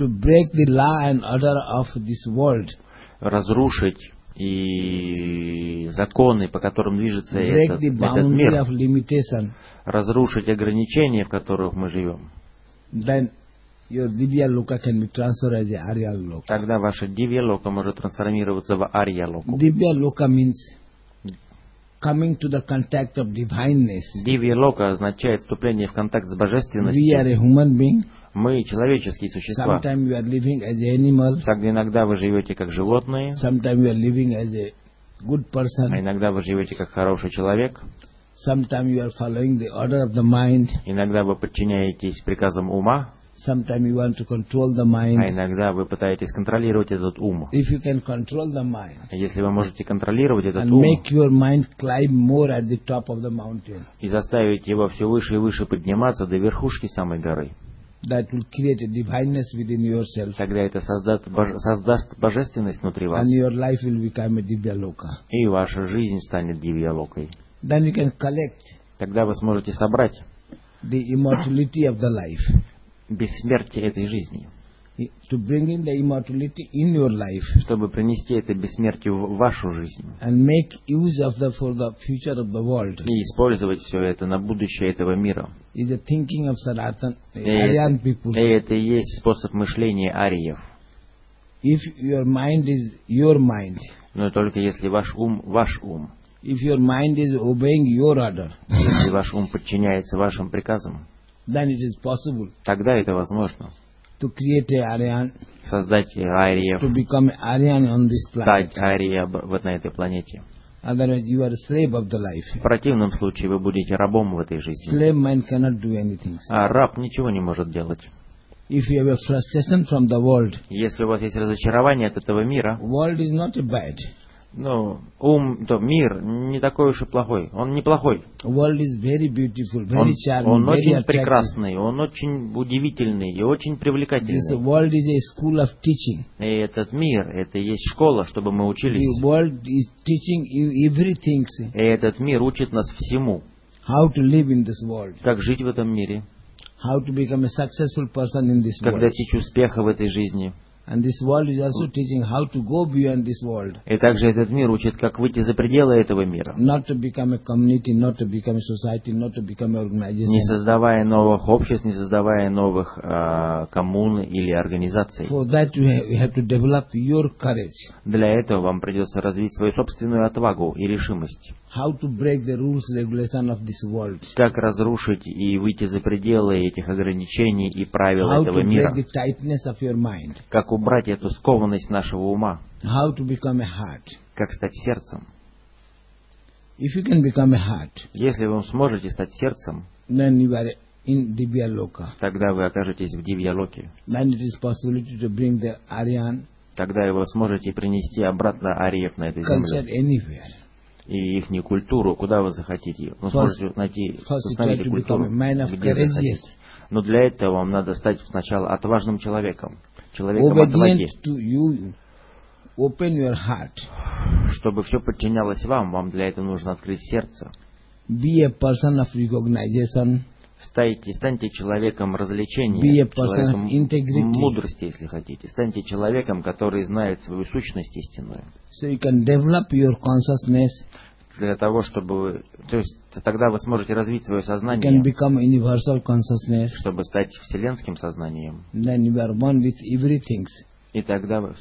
Speaker 6: to break the law and order of this world,
Speaker 2: разрушить и законы, по которым движется
Speaker 6: break
Speaker 2: этот, этот мир, разрушить ограничения, в которых мы живем,
Speaker 6: then your Divya Loka can be transferred as a Arya Loka.
Speaker 2: тогда ваша дивья лока может трансформироваться в арья локу.
Speaker 6: Divya Loka means coming to the contact of divineness.
Speaker 2: Дивья лока означает вступление в контакт с
Speaker 6: We are
Speaker 2: божественностью.
Speaker 6: a human being.
Speaker 2: Мы человеческие существа.
Speaker 6: Sometimes are living as
Speaker 2: иногда вы живете как животные,
Speaker 6: Sometimes we are living as a good
Speaker 2: а
Speaker 6: person.
Speaker 2: иногда вы живете как хороший человек,
Speaker 6: Sometimes you are following the order of the mind.
Speaker 2: иногда вы подчиняетесь приказам ума,
Speaker 6: Sometimes you want to control the
Speaker 2: а
Speaker 6: mind.
Speaker 2: иногда вы пытаетесь контролировать этот ум.
Speaker 6: If you can control the mind
Speaker 2: Если вы можете контролировать этот
Speaker 6: and
Speaker 2: ум
Speaker 6: make your mind climb more at the top of the mountain,
Speaker 2: и заставить его все выше и выше подниматься до верхушки самой горы,
Speaker 6: that will create a divineness within yourself
Speaker 2: тогда это создаст, боже- создаст божественность внутри вас,
Speaker 6: and your life will become a Divya Loka.
Speaker 2: и ваша жизнь станет дивьялокой.
Speaker 6: Then you can collect
Speaker 2: Тогда вы сможете собрать
Speaker 6: the immortality of the life.
Speaker 2: бессмертие этой жизни,
Speaker 6: To bring in the immortality in your life
Speaker 2: чтобы принести это бессмертие в вашу жизнь
Speaker 6: and make use of the for the future of the world
Speaker 2: и использовать все это на будущее этого мира.
Speaker 6: is a thinking of Sanatan, Aryan people.
Speaker 2: и это и есть способ мышления ариев.
Speaker 6: If your mind is your mind,
Speaker 2: Но только если ваш ум ваш ум,
Speaker 6: if your mind is obeying your order,
Speaker 2: если ваш ум подчиняется вашим приказам,
Speaker 6: then it is possible
Speaker 2: тогда это возможно.
Speaker 6: To create a Aryan,
Speaker 2: Создать
Speaker 6: to
Speaker 2: ариев,
Speaker 6: become Aryan on this planet.
Speaker 2: стать ария вот на этой планете.
Speaker 6: Otherwise, you are slave of the
Speaker 2: В
Speaker 6: life.
Speaker 2: противном случае вы будете рабом в этой жизни.
Speaker 6: Slave mind cannot do anything.
Speaker 2: А раб ничего не может делать.
Speaker 6: If you have a frustration from the world,
Speaker 2: Если у вас есть разочарование от этого мира,
Speaker 6: world is not bad.
Speaker 2: Ну, ум, то мир не такой уж и плохой. Он неплохой.
Speaker 6: World is very beautiful,
Speaker 2: Он,
Speaker 6: very charming,
Speaker 2: он
Speaker 6: very
Speaker 2: очень
Speaker 6: attractive.
Speaker 2: прекрасный, он очень удивительный и очень
Speaker 6: This
Speaker 2: привлекательный.
Speaker 6: world is a school of teaching.
Speaker 2: И этот мир, это и есть школа, чтобы мы учились.
Speaker 6: The world is teaching you everything,
Speaker 2: И этот мир учит нас всему.
Speaker 6: how to live in this world,
Speaker 2: Как жить в этом мире,
Speaker 6: how to become a successful person in this
Speaker 2: как достичь успеха в этой жизни.
Speaker 6: And this world is also teaching how to go beyond this world.
Speaker 2: И также этот мир учит, как выйти за пределы этого мира. Не создавая новых обществ, не создавая новых а, коммун или организаций.
Speaker 6: For that you have, you have to develop your courage.
Speaker 2: Для этого вам придется развить свою собственную отвагу и решимость.
Speaker 6: How to break the rules, regulation of this world.
Speaker 2: Как разрушить и выйти за пределы этих ограничений и правил
Speaker 6: How
Speaker 2: этого
Speaker 6: to
Speaker 2: мира.
Speaker 6: break the tightness of your mind.
Speaker 2: Как убрать эту скованность нашего ума.
Speaker 6: How to become a heart.
Speaker 2: Как стать сердцем.
Speaker 6: If you can become a heart,
Speaker 2: Если вы сможете стать сердцем,
Speaker 6: then you are in Divya
Speaker 2: тогда вы окажетесь в Дивьялоке.
Speaker 6: Then it is possibility to bring the Aryan
Speaker 2: Тогда вы сможете принести обратно ариев на эту землю
Speaker 6: anywhere.
Speaker 2: и их культуру, куда вы захотите. Вы
Speaker 6: First-
Speaker 2: сможете найти,
Speaker 6: to
Speaker 2: культуру, где захотите. Но для этого вам надо стать сначала отважным человеком, человеком
Speaker 6: obedient to you. Open your heart.
Speaker 2: Чтобы все подчинялось вам, вам для этого нужно открыть сердце.
Speaker 6: Be a person of recognition.
Speaker 2: Станьте, станьте человеком развлечения, человеком мудрости, если хотите. Станьте человеком, который знает свою сущность истинную.
Speaker 6: So you can develop your consciousness.
Speaker 2: Для того, чтобы. То есть тогда вы сможете развить свое сознание, чтобы стать вселенским сознанием.
Speaker 6: Then you are one with everything.
Speaker 2: И тогда вы...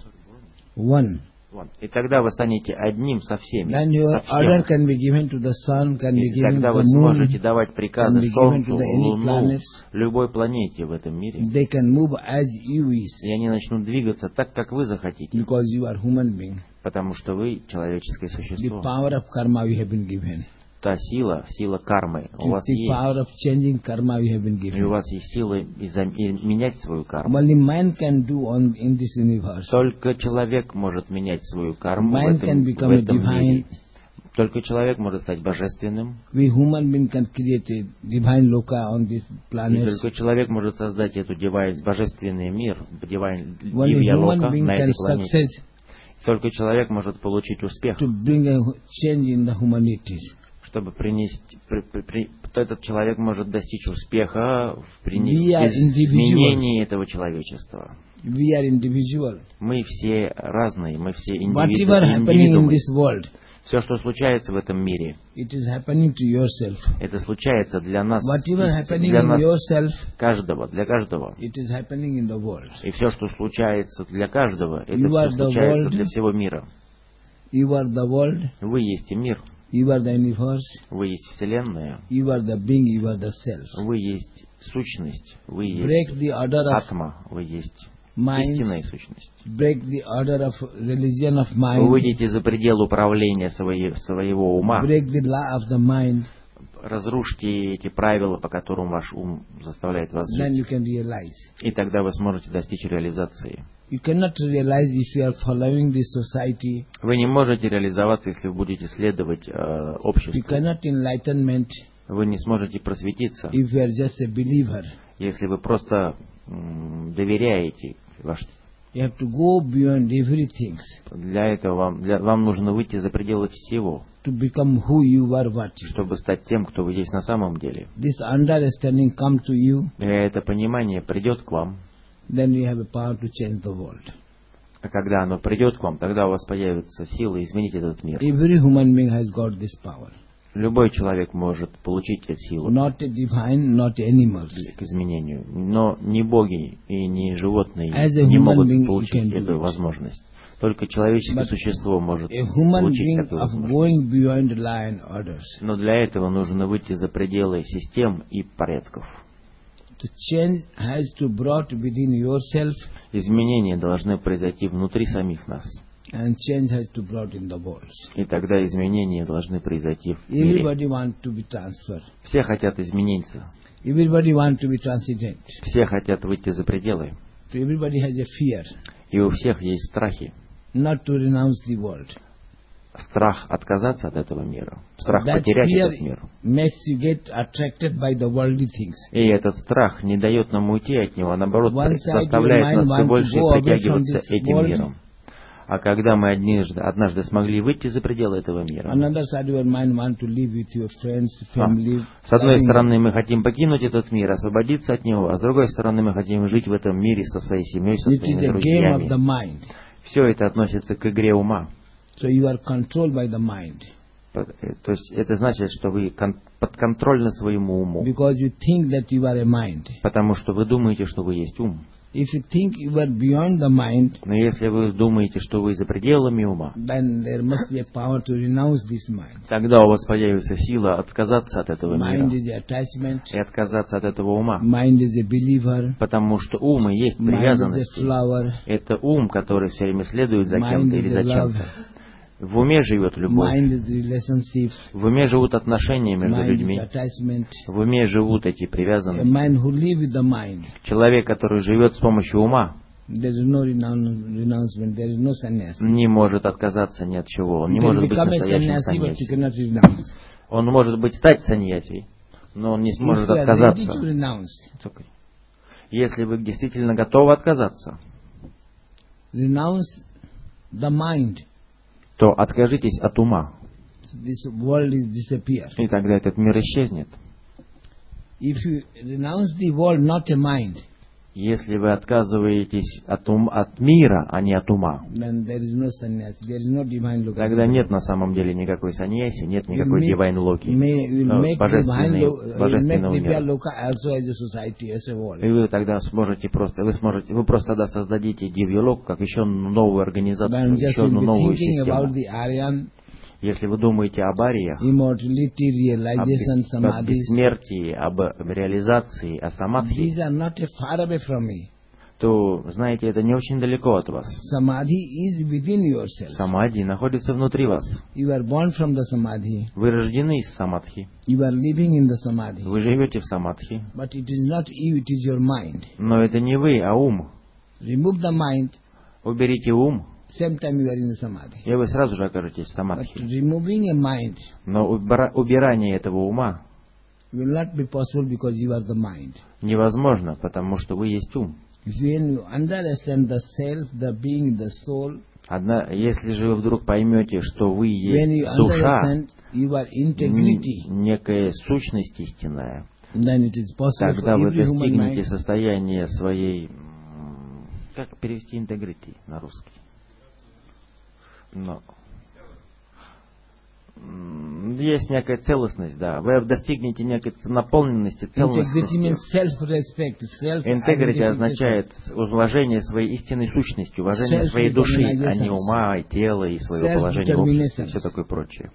Speaker 6: One.
Speaker 2: Вот. И тогда вы станете одним со всеми.
Speaker 6: Then your
Speaker 2: со
Speaker 6: order can be given to the sun, can be given
Speaker 2: тогда вы
Speaker 6: the
Speaker 2: сможете давать приказы Солнцу,
Speaker 6: the
Speaker 2: Луну, любой планете в этом мире.
Speaker 6: They can move as you wish
Speaker 2: И они начнут двигаться так, как вы захотите.
Speaker 6: because you are human being.
Speaker 2: Потому что вы человеческое
Speaker 6: The
Speaker 2: существо.
Speaker 6: power of karma you have been given.
Speaker 2: Та сила, сила кармы у вас есть.
Speaker 6: karma you have been
Speaker 2: И у вас есть и и менять свою карму.
Speaker 6: Only man can do on in this universe.
Speaker 2: Только человек может менять свою карму в
Speaker 6: Man
Speaker 2: этом,
Speaker 6: can
Speaker 2: в
Speaker 6: a
Speaker 2: этом
Speaker 6: divine.
Speaker 2: мире. Только человек может стать божественным.
Speaker 6: We human being can create a divine loka on this
Speaker 2: И
Speaker 6: planet.
Speaker 2: только человек может создать эту дивайн, божественный мир,
Speaker 6: human
Speaker 2: лока
Speaker 6: being
Speaker 2: на этой планете. Только человек может получить успех,
Speaker 6: to bring a change in the humanity.
Speaker 2: Чтобы принести... при- при- при- этот человек может достичь успеха в изменении этого человечества.
Speaker 6: We are individual.
Speaker 2: Мы все разные, мы все
Speaker 6: Whatever happening in
Speaker 2: индивидуумы.
Speaker 6: this world,
Speaker 2: Все, что случается в этом мире,
Speaker 6: it is happening to yourself.
Speaker 2: это случается для нас,
Speaker 6: Whatever happening
Speaker 2: для
Speaker 6: in
Speaker 2: нас
Speaker 6: yourself,
Speaker 2: каждого, для каждого.
Speaker 6: it is happening in the world.
Speaker 2: И все, что случается для каждого, это
Speaker 6: You
Speaker 2: случается для всего мира.
Speaker 6: You are the world.
Speaker 2: Вы есть и мир,
Speaker 6: You are the universe.
Speaker 2: вы есть Вселенная,
Speaker 6: You are the being. You are the self.
Speaker 2: вы есть сущность, вы
Speaker 6: Break
Speaker 2: есть
Speaker 6: the order of
Speaker 2: атма, вы есть
Speaker 6: mind.
Speaker 2: истинная сущность.
Speaker 6: Break the order of religion of
Speaker 2: Вы
Speaker 6: mind.
Speaker 2: выйдете за пределы управления своей- своего ума,
Speaker 6: Break the law of the mind.
Speaker 2: разрушьте эти правила, по которым ваш ум заставляет вас
Speaker 6: Then
Speaker 2: жить.
Speaker 6: you can realize.
Speaker 2: И тогда вы сможете достичь реализации.
Speaker 6: You cannot realize if you are following this society.
Speaker 2: Вы не можете реализоваться, если вы будете следовать э,
Speaker 6: You
Speaker 2: обществу.
Speaker 6: cannot enlightenment
Speaker 2: Вы не сможете просветиться,
Speaker 6: if you are just a believer.
Speaker 2: если вы просто м, доверяете. Ваш...
Speaker 6: You have to go beyond everything
Speaker 2: Для этого вам, для- вам нужно выйти за пределы всего,
Speaker 6: to become who you are, what you.
Speaker 2: чтобы стать тем, кто вы есть на самом деле.
Speaker 6: This understanding come to you,
Speaker 2: И это понимание придет к вам,
Speaker 6: then you have a power to change the world.
Speaker 2: а когда оно придет к вам, тогда у вас появится сила изменить этот мир.
Speaker 6: Every human being has got this power.
Speaker 2: Любой человек может получить эту силу
Speaker 6: Not divine, not animals.
Speaker 2: к изменению, но ни боги и ни животные
Speaker 6: As
Speaker 2: не могут
Speaker 6: being,
Speaker 2: получить эту возможность. Только человеческое
Speaker 6: But
Speaker 2: существо может получить
Speaker 6: of
Speaker 2: возможность. Но для этого нужно выйти за пределы систем и порядков. Изменения должны произойти внутри самих нас.
Speaker 6: and change has to brought in the world.
Speaker 2: И тогда изменения должны произойти в мире.
Speaker 6: Everybody want to be transferred.
Speaker 2: Все хотят измениться.
Speaker 6: Everybody want to be transcendent.
Speaker 2: Все хотят выйти за пределы.
Speaker 6: So everybody has a fear
Speaker 2: И у всех есть страхи.
Speaker 6: not to renounce the world.
Speaker 2: Страх отказаться от этого мира. Страх
Speaker 6: That
Speaker 2: потерять этот мир.
Speaker 6: makes you get attracted by the worldly things.
Speaker 2: И этот страх не дает нам уйти от него, а наоборот
Speaker 6: side
Speaker 2: заставляет нас все больше притягиваться этим
Speaker 6: world.
Speaker 2: миром. А когда мы однажды, однажды смогли выйти за пределы этого мира,
Speaker 6: family.
Speaker 2: с одной стороны мы хотим покинуть этот мир, освободиться от него, а с другой стороны мы хотим жить в этом мире со своей семьей, со своими друзьями. Все это относится к игре ума.
Speaker 6: So you are controlled by the mind.
Speaker 2: Э, То есть это значит, что вы кон- подконтрольны своему уму,
Speaker 6: Because you think that you are a mind.
Speaker 2: потому что вы думаете, что вы есть ум.
Speaker 6: If you think you are beyond the mind,
Speaker 2: Но если вы думаете, что вы за пределами ума,
Speaker 6: then there must be a power to renounce this mind.
Speaker 2: тогда у вас появится сила отказаться от этого
Speaker 6: Mind
Speaker 2: мира
Speaker 6: is attachment.
Speaker 2: и отказаться от этого ума.
Speaker 6: Mind is a believer.
Speaker 2: Потому что ум и есть привязанность. Это ум, который все время следует за кем-то или за чем-то. В уме живет любовь. В уме живут отношения между людьми. В уме живут эти привязанности. Человек, который живет с помощью ума, не может отказаться ни от чего. Он не может быть настоящим саньяси. Он может быть стать саньяси, но он не сможет отказаться. Если вы действительно готовы отказаться, то откажитесь от ума, и тогда этот мир исчезнет.
Speaker 6: If you renounce the world, not a mind,
Speaker 2: Если вы отказываетесь от, ум, от мира, а не от ума,
Speaker 6: no no
Speaker 2: тогда нет на самом деле никакой саньяси, нет никакой дивайн локи.
Speaker 6: Will
Speaker 2: Ну, божественного мира. И вы тогда сможете просто, вы сможете, вы просто тогда создадите Дивьялок как еще новую организацию, еще одну новую систему. Если вы думаете об ариях, об, бессмертии, об реализации, о самадхи, то, знаете, это не очень далеко от вас. Самадхи находится внутри вас. Вы рождены из самадхи. Вы живете в самадхи.
Speaker 6: You.
Speaker 2: Но это не вы, а ум. Уберите ум,
Speaker 6: same time you are in the samadhi.
Speaker 2: и вы сразу же окажетесь в
Speaker 6: But
Speaker 2: самадхи.
Speaker 6: removing a mind
Speaker 2: Но убира- убирание этого ума
Speaker 6: will not be possible because you are the mind.
Speaker 2: невозможно, потому что вы есть ум.
Speaker 6: When you understand the self, the being, the soul,
Speaker 2: Одна, если же вы вдруг поймете, что вы
Speaker 6: when you
Speaker 2: есть душа,
Speaker 6: understand your integrity,
Speaker 2: н- некая сущность истинная,
Speaker 6: then it is possible
Speaker 2: тогда вы
Speaker 6: every human
Speaker 2: достигнете
Speaker 6: mind
Speaker 2: состояния своей... м, Как перевести интегрити на русский? Но... Есть некая целостность, да. Вы достигнете некой наполненности, целостности. Интегрити означает уважение своей истинной сущности, уважение своей души, а не ума, и тела, и своего положения в обществе, и все такое прочее.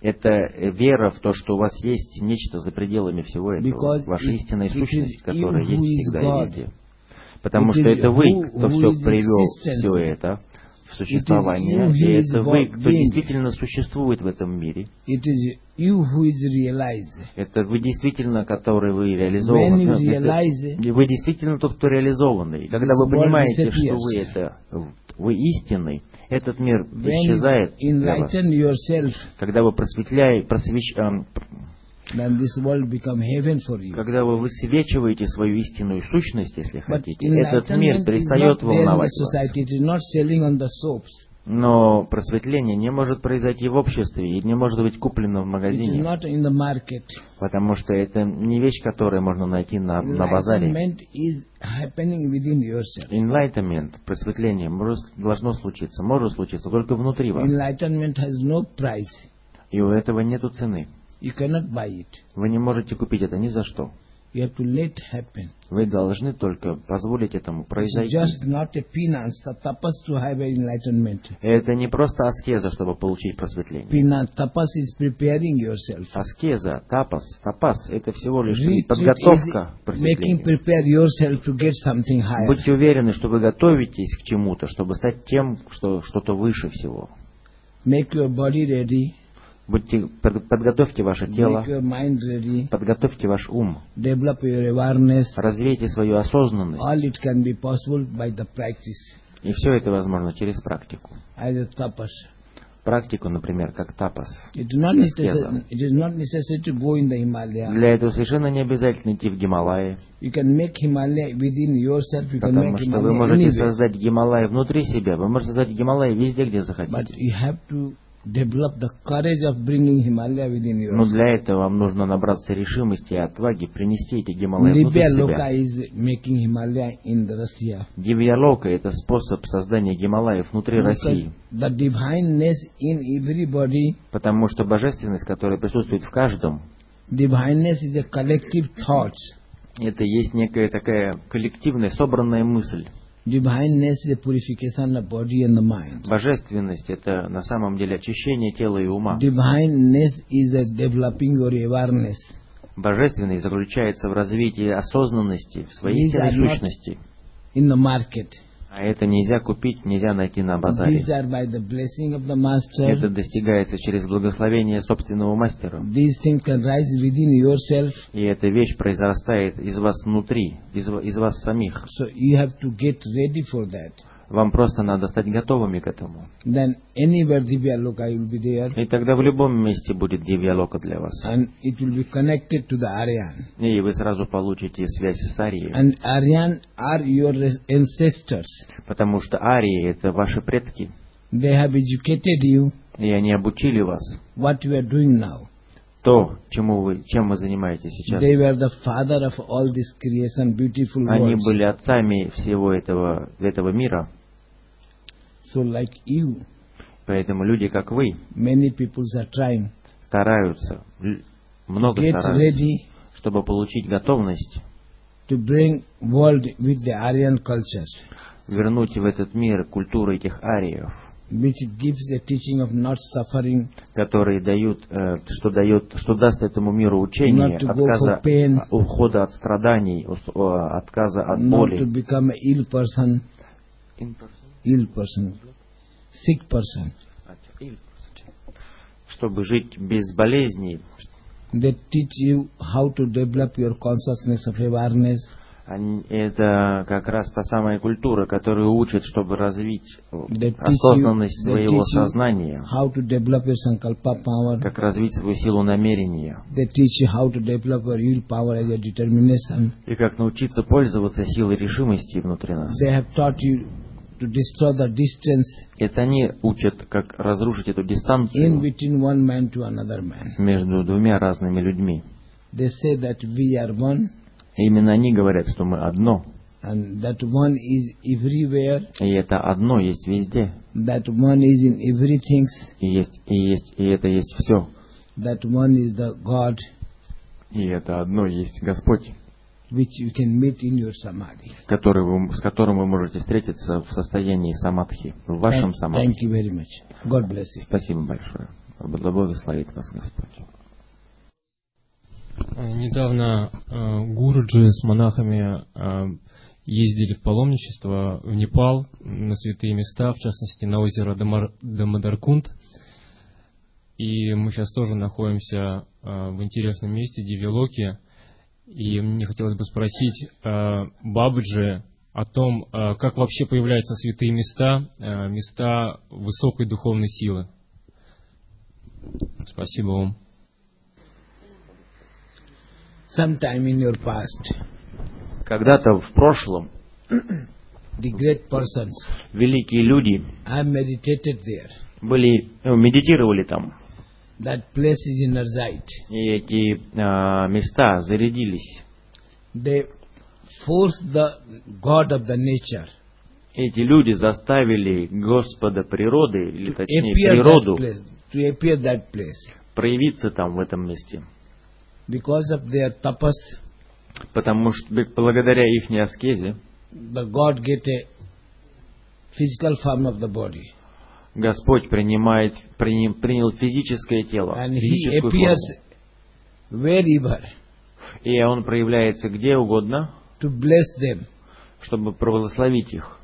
Speaker 2: Это вера в то, что у вас есть нечто за пределами всего этого, ваша истинная сущность, которая есть всегда и везде. Потому что это вы, кто все привел все это
Speaker 6: who
Speaker 2: и это вы, кто действительно существует в этом мире. Это вы действительно, который вы реализованы. [LAUGHS]
Speaker 6: Realize-
Speaker 2: вы действительно тот, кто реализованный. Когда вы понимаете, что вы это, вы истинный, этот мир исчезает для вас. Когда вы просветляете, просвещ, когда вы высвечиваете свою истинную сущность, если хотите, этот мир перестает волновать вас. Но просветление не может произойти в обществе и не может быть куплено в магазине, потому что это не вещь, которую можно найти на, на базаре.
Speaker 6: Enlightenment
Speaker 2: просветление может, должно случиться, может случиться только внутри вас. И у этого нету цены.
Speaker 6: You cannot buy it.
Speaker 2: Вы не можете купить это ни за что.
Speaker 6: You have to let happen.
Speaker 2: Вы должны только позволить этому произойти.
Speaker 6: just not a penance, a tapas to have an enlightenment.
Speaker 2: Это не просто аскеза, чтобы получить просветление.
Speaker 6: Penance, tapas is preparing yourself.
Speaker 2: Аскеза, тапас, тапас – это всего лишь подготовка к просветлению.
Speaker 6: prepare yourself to get something higher.
Speaker 2: Будьте уверены, что вы готовитесь к чему-то, чтобы стать тем, что что-то выше всего.
Speaker 6: Make your body ready.
Speaker 2: Будьте, под- подготовьте ваше тело, подготовьте ваш ум, развейте свою осознанность. И все это возможно через практику. Практику, например, как тапас. Для этого совершенно не обязательно идти в Гималаи, потому что вы можете создать Гималаи внутри себя, вы можете создать Гималаи везде, где захотите.
Speaker 6: You have to develop the courage of bringing Himalaya within
Speaker 2: Но для этого вам нужно набраться решимости и отваги принести эти Гималаи внутрь себя.
Speaker 6: Is making Himalaya in the Russia.
Speaker 2: Дивьялока – это способ создания Гималаев внутри России,
Speaker 6: The divineness in everybody,
Speaker 2: потому что божественность, которая присутствует в каждом,
Speaker 6: divineness is a collective thought.
Speaker 2: это есть некая такая коллективная, собранная мысль. Божественность – это на самом деле очищение тела и ума. Божественность заключается в развитии осознанности, в своей
Speaker 6: These
Speaker 2: сущности.
Speaker 6: in the market.
Speaker 2: А это нельзя купить, нельзя найти на базаре. Это достигается через благословение собственного мастера. И эта вещь произрастает из вас внутри, из, из вас самих.
Speaker 6: So you have to get ready for that.
Speaker 2: Вам просто надо стать готовыми к этому.
Speaker 6: Then anywhere Divya Loka will be there.
Speaker 2: И тогда в любом месте будет дивьялока для вас.
Speaker 6: And it will be connected to the Aryan.
Speaker 2: И вы сразу получите связь с Арией.
Speaker 6: And Aryan are your ancestors.
Speaker 2: Потому что Арии — это ваши предки.
Speaker 6: They have educated you
Speaker 2: И они обучили вас
Speaker 6: what you are doing now.
Speaker 2: то, чему вы, чем вы занимаетесь сейчас.
Speaker 6: They were the father of all this creation, beautiful
Speaker 2: Они были отцами всего этого, этого мира.
Speaker 6: So like you,
Speaker 2: Поэтому люди, как вы,
Speaker 6: many people are trying.
Speaker 2: стараются, много
Speaker 6: Get
Speaker 2: стараются,
Speaker 6: ready
Speaker 2: чтобы получить готовность
Speaker 6: to bring world with the Aryan cultures,
Speaker 2: вернуть в этот мир культуру этих ариев,
Speaker 6: which gives a teaching of not suffering,
Speaker 2: которые дают, э, что дает, что даст этому миру учение
Speaker 6: Not to go
Speaker 2: отказа,
Speaker 6: for pain.
Speaker 2: ухода от страданий, ус- о, отказа от
Speaker 6: not to
Speaker 2: боли.
Speaker 6: become an ill person, ill person, sick person.
Speaker 2: Чтобы жить без болезней,
Speaker 6: They teach you how to develop your consciousness of awareness,
Speaker 2: Они- это как раз та самая культура, которая учит, чтобы развить осознанность своего сознания,
Speaker 6: how to develop your sankalpa power.
Speaker 2: как развить свою силу намерения, и как научиться пользоваться силой решимости внутри нас.
Speaker 6: To destroy the distance
Speaker 2: Это они учат, как разрушить эту
Speaker 6: in
Speaker 2: дистанцию
Speaker 6: between one man to another man.
Speaker 2: между двумя разными людьми.
Speaker 6: They say that we are one
Speaker 2: именно они говорят, что мы одно,
Speaker 6: and that one is everywhere,
Speaker 2: и это одно есть везде,
Speaker 6: that one is in everything,
Speaker 2: и есть, и есть, и это есть все,
Speaker 6: that one is the God
Speaker 2: и это одно есть Господь,
Speaker 6: which you can meet in your samadhi.
Speaker 2: который вы, с которым вы можете встретиться в состоянии самадхи, в вашем
Speaker 6: Thank,
Speaker 2: самадхи.
Speaker 6: thank you very much. God bless you.
Speaker 2: Спасибо большое. Благословит вас Господь.
Speaker 10: Э, Недавно э, Гуруджи с монахами э, ездили в паломничество в Непал на святые места, в частности на озеро Дамар- Дамадаркунд. И мы сейчас тоже находимся э, в интересном месте, Дивилоке. И мне хотелось бы спросить э, Бабаджи о том, э, как вообще появляются святые места, э, места высокой духовной силы. Спасибо вам.
Speaker 6: Sometime in your past,
Speaker 2: Когда-то в прошлом
Speaker 6: the great persons
Speaker 2: великие люди
Speaker 6: have meditated there.
Speaker 2: были, медитировали там,
Speaker 6: That place is energized.
Speaker 2: и эти а, места зарядились.
Speaker 6: They force the God of the nature
Speaker 2: Эти люди заставили Господа природы, или
Speaker 6: to
Speaker 2: точнее природу,
Speaker 6: that place, to appear that place.
Speaker 2: проявиться там в этом месте.
Speaker 6: Because of their tapas,
Speaker 2: Потому что благодаря их аскезе
Speaker 6: the God get a physical form of the body.
Speaker 2: Господь принимает, приним- принял физическое тело,
Speaker 6: And He appears wherever
Speaker 2: И Он проявляется где угодно,
Speaker 6: to bless them.
Speaker 2: чтобы провозглавить их.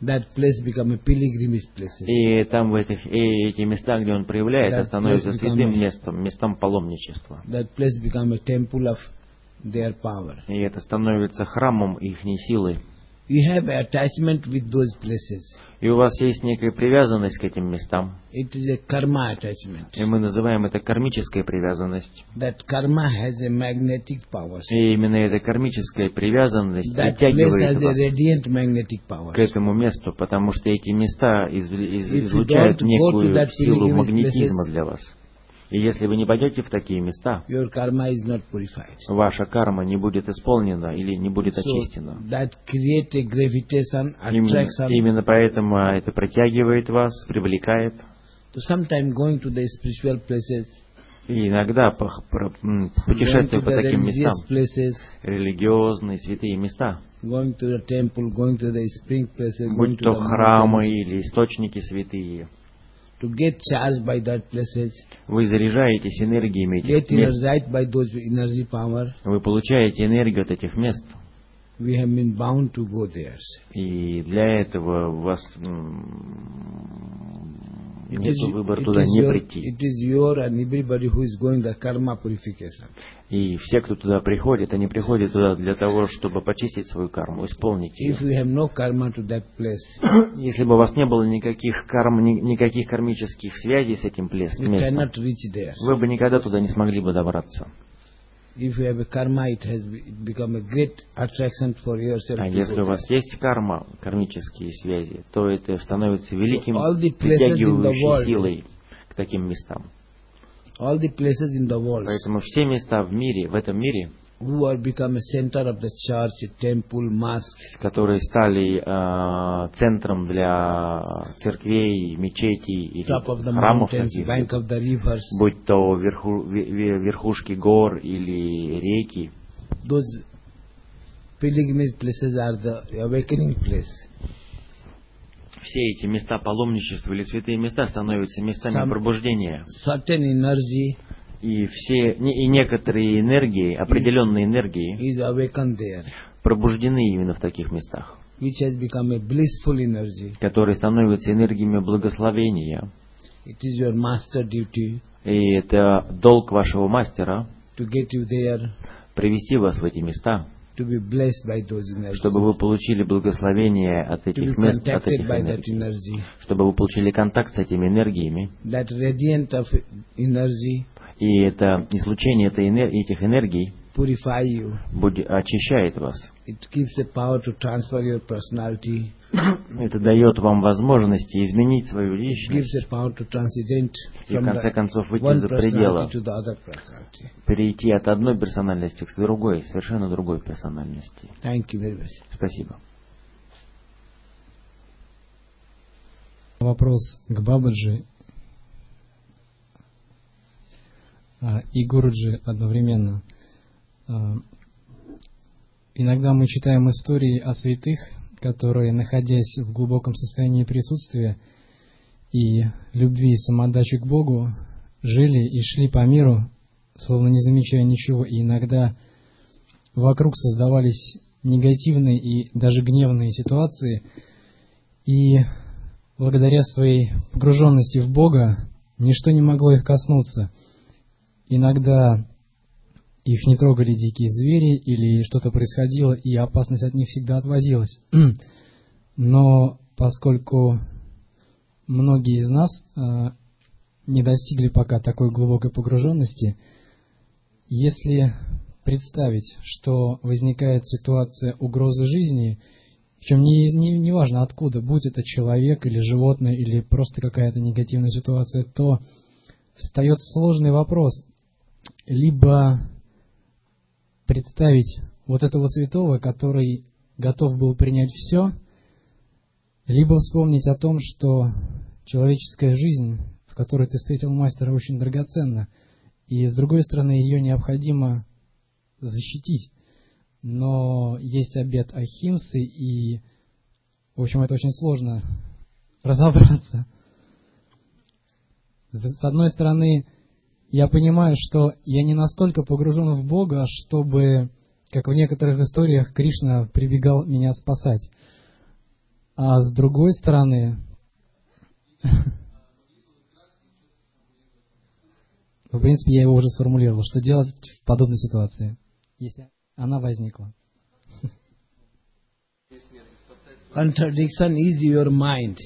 Speaker 6: That place become a pilgrimage place.
Speaker 2: И там в этих, и эти места, где Он проявляется,
Speaker 6: That
Speaker 2: становятся святым местом, местом паломничества.
Speaker 6: That place become a temple of their power.
Speaker 2: И это становится храмом их силы.
Speaker 6: You have attachment with those places.
Speaker 2: И у вас есть некая привязанность к этим местам.
Speaker 6: It is a karma attachment.
Speaker 2: И мы называем это кармическая привязанность.
Speaker 6: That karma has a magnetic power.
Speaker 2: И именно эта кармическая привязанность
Speaker 6: That
Speaker 2: притягивает
Speaker 6: has a
Speaker 2: вас
Speaker 6: radiant magnetic power.
Speaker 2: к этому месту, потому что эти места из- из- излучают некую силу магнетизма для вас. И если вы не пойдете в такие места,
Speaker 6: Your karma is not purified.
Speaker 2: ваша карма не будет исполнена или не будет
Speaker 6: So
Speaker 2: очищена.
Speaker 6: that create a gravitation,
Speaker 2: Именно,
Speaker 6: attraction.
Speaker 2: именно поэтому это притягивает вас, привлекает.
Speaker 6: So sometime going to the spiritual places,
Speaker 2: И иногда путешествуя по таким местам,
Speaker 6: places,
Speaker 2: религиозные, святые места,
Speaker 6: going to the temple, going to the spring places,
Speaker 2: будь то храмы или источники святые,
Speaker 6: to get charged by that places,
Speaker 2: вы заряжаетесь энергиями
Speaker 6: get
Speaker 2: этих мест,
Speaker 6: energized by those energy power,
Speaker 2: вы получаете энергию от этих мест,
Speaker 6: we have been bound to go there.
Speaker 2: И для этого у вас нет
Speaker 6: is,
Speaker 2: выбора туда не
Speaker 6: your,
Speaker 2: прийти.
Speaker 6: it is your and everybody who is going the karma purification.
Speaker 2: И все, кто туда приходит, они приходят туда для того, чтобы почистить свою карму, исполнить ее.
Speaker 6: If you have no karma to that place, [CLEARS THROAT]
Speaker 2: Если бы у вас не было никаких карм, ни- никаких кармических связей с этим местом, вы бы никогда туда не смогли бы добраться.
Speaker 6: If you have a karma, it has become a great attraction for yourself.
Speaker 2: А если у вас есть карма, кармические связи, то это становится великим притягивающей
Speaker 6: world.
Speaker 2: силой к таким местам.
Speaker 6: All the places in the world
Speaker 2: Поэтому все места в мире, в этом мире,
Speaker 6: who are become a center of the church, temple, mosque,
Speaker 2: которые стали э, центром для церквей, мечетей
Speaker 6: the
Speaker 2: храмов
Speaker 6: mountains,
Speaker 2: будь то верху- ве- ве- верхушки гор или реки,
Speaker 6: those pilgrimage places are the awakening place.
Speaker 2: все эти места паломничества или святые места становятся местами пробуждения.
Speaker 6: Certain energy
Speaker 2: И все и некоторые энергии, определенные энергии,
Speaker 6: is awakened there,
Speaker 2: пробуждены именно в таких местах,
Speaker 6: which has become a blissful energy.
Speaker 2: которые становятся энергиями благословения.
Speaker 6: It is your master duty
Speaker 2: И это долг вашего мастера
Speaker 6: to get you there,
Speaker 2: привести вас в эти места, чтобы вы получили благословение от этих мест, от этих энергий, чтобы вы получили контакт с этими энергиями, и это излучение этой энер- этих энергий
Speaker 6: purify you.
Speaker 2: очищает вас.
Speaker 6: It gives the power to transfer your personality.
Speaker 2: Это дает вам возможности изменить свою
Speaker 6: It gives
Speaker 2: личность
Speaker 6: the power to transcend
Speaker 2: и в
Speaker 6: from
Speaker 2: конце концов выйти
Speaker 6: one
Speaker 2: за пределы,
Speaker 6: personality to the other personality.
Speaker 2: перейти от одной персональности к другой, совершенно другой персональности.
Speaker 6: Thank you very much.
Speaker 2: Спасибо.
Speaker 10: Вопрос к Бабаджи а, и Гуруджи одновременно. А, Иногда мы читаем истории о святых, которые, находясь в глубоком состоянии присутствия и любви и самоотдачи к Богу, жили и шли по миру, словно не замечая ничего, и иногда вокруг создавались негативные и даже гневные ситуации, и благодаря своей погруженности в Бога ничто не могло их коснуться. Иногда их не трогали дикие звери или что-то происходило, и опасность от них всегда отводилась. [CLEARS THROAT] Но поскольку многие из нас а, не достигли пока такой глубокой погруженности, если представить, что возникает ситуация угрозы жизни, причем не, не, не важно откуда, будь это человек или животное, или просто какая-то негативная ситуация, то встает сложный вопрос. Либо представить вот этого святого, который готов был принять все, либо вспомнить о том, что человеческая жизнь, в которой ты встретил мастера, очень драгоценна, и с другой стороны ее необходимо защитить. Но есть обет Ахимсы, и, в общем, это очень сложно [LAUGHS] разобраться. С одной стороны, я понимаю, что я не настолько погружен в Бога, чтобы, как в некоторых историях, Кришна прибегал меня спасать. А с другой стороны, [LAUGHS] в принципе, я его уже сформулировал, что делать в подобной ситуации, если она возникла.
Speaker 6: Contradiction is your mind.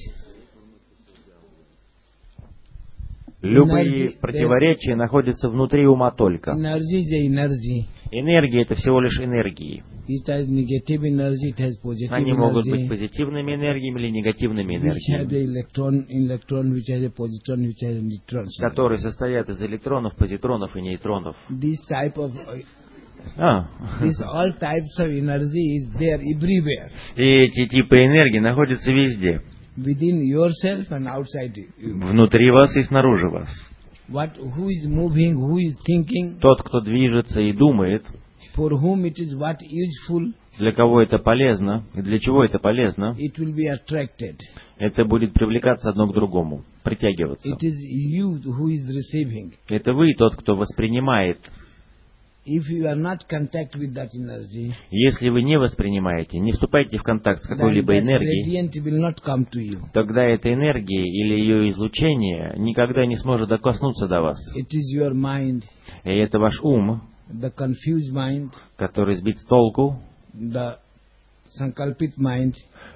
Speaker 2: Любые противоречия находятся внутри ума только. Энергия это всего лишь энергии. Они могут быть позитивными энергиями или негативными энергиями, которые состоят из электронов, позитронов и нейтронов. А, и эти типы энергии находятся везде,
Speaker 6: Within yourself and outside you.
Speaker 2: внутри вас и снаружи вас.
Speaker 6: What, who is moving, who is thinking,
Speaker 2: Тот, кто движется и думает,
Speaker 6: for whom it is what useful,
Speaker 2: для кого это полезно и для чего это полезно,
Speaker 6: it will be attracted.
Speaker 2: это будет привлекаться одно к другому, притягиваться.
Speaker 6: It is you who is receiving.
Speaker 2: Это вы тот, кто воспринимает. Если вы не воспринимаете, не вступаете в контакт с какой-либо энергией, тогда эта энергия или ее излучение никогда не сможет докоснуться до вас.
Speaker 6: It is your mind,
Speaker 2: И это ваш ум,
Speaker 6: the confused mind,
Speaker 2: который сбит с толку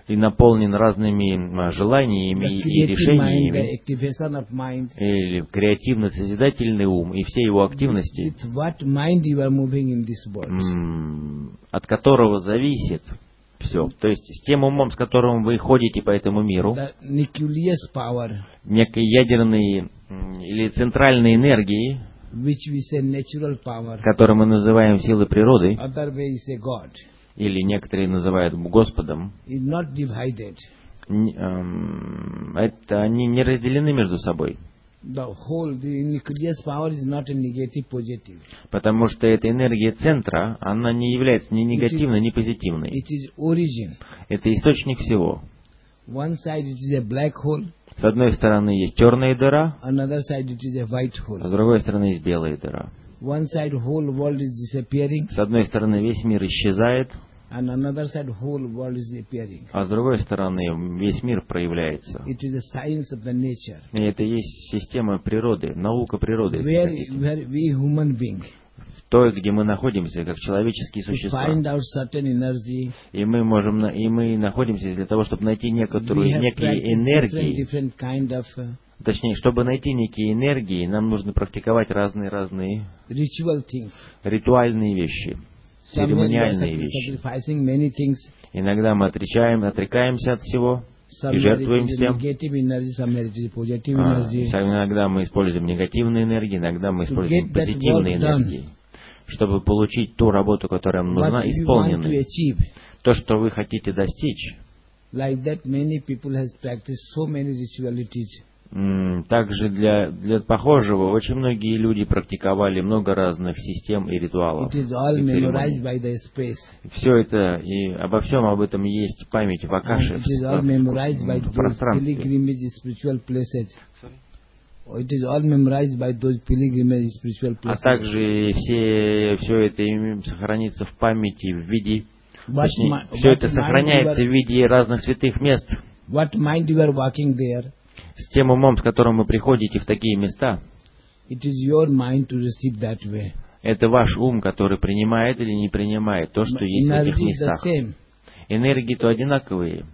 Speaker 2: и наполнен разными желаниями и решениями, или креативно-созидательный ум и все его активности, от которого зависит все. То есть с тем умом, с которым вы ходите по этому миру, некой ядерной или центральной энергии, которую мы называем силой природы, или некоторые называют Господом, эм, это они не разделены между собой.
Speaker 6: The whole, the nucleus power is not a negative positive.
Speaker 2: Потому что эта энергия центра, она не является ни негативной, ни позитивной.
Speaker 6: It is origin.
Speaker 2: Это источник всего.
Speaker 6: One side it is a black hole,
Speaker 2: С одной стороны есть черная дыра, а с другой стороны есть белая дыра.
Speaker 6: One side whole world is disappearing,
Speaker 2: С одной стороны весь мир исчезает,
Speaker 6: and another side whole world is appearing.
Speaker 2: а с другой стороны весь мир проявляется.
Speaker 6: It is a science of the nature.
Speaker 2: И это есть система природы, наука природы,
Speaker 6: Where, where
Speaker 2: той, где мы находимся, как человеческие существа. И мы можем, и мы находимся для того, чтобы найти некоторую, некие энергии.
Speaker 6: uh,
Speaker 2: Точнее, чтобы найти некие энергии, нам нужно практиковать разные-разные ритуальные вещи, церемониальные вещи. Иногда мы отречаем, отрекаемся от всего и жертвуем всем. А. Иногда мы используем негативные энергии, иногда мы используем позитивные энергии, чтобы получить ту работу, которая нам нужна, исполненной. То, что вы хотите достичь.
Speaker 6: Like that, many people has practiced so many ritualities.
Speaker 2: М, Также для, для похожего очень многие люди практиковали много разных систем и ритуалов.
Speaker 6: It is all
Speaker 2: и
Speaker 6: memorized
Speaker 2: церемоний.
Speaker 6: by the space.
Speaker 2: Все это, и обо всем об этом есть память в Акаше,
Speaker 6: it
Speaker 2: в,
Speaker 6: is all
Speaker 2: в-
Speaker 6: memorized by
Speaker 2: в пространстве. А также все, все это сохранится в памяти в виде, точнее, все это сохраняется в виде разных святых мест.
Speaker 6: are- What mind you are walking there,
Speaker 2: С тем умом, с которым вы приходите в такие места,
Speaker 6: it is your mind to receive that way.
Speaker 2: это ваш ум, который принимает или не принимает то, что есть в этих местах. Энергии то одинаковые,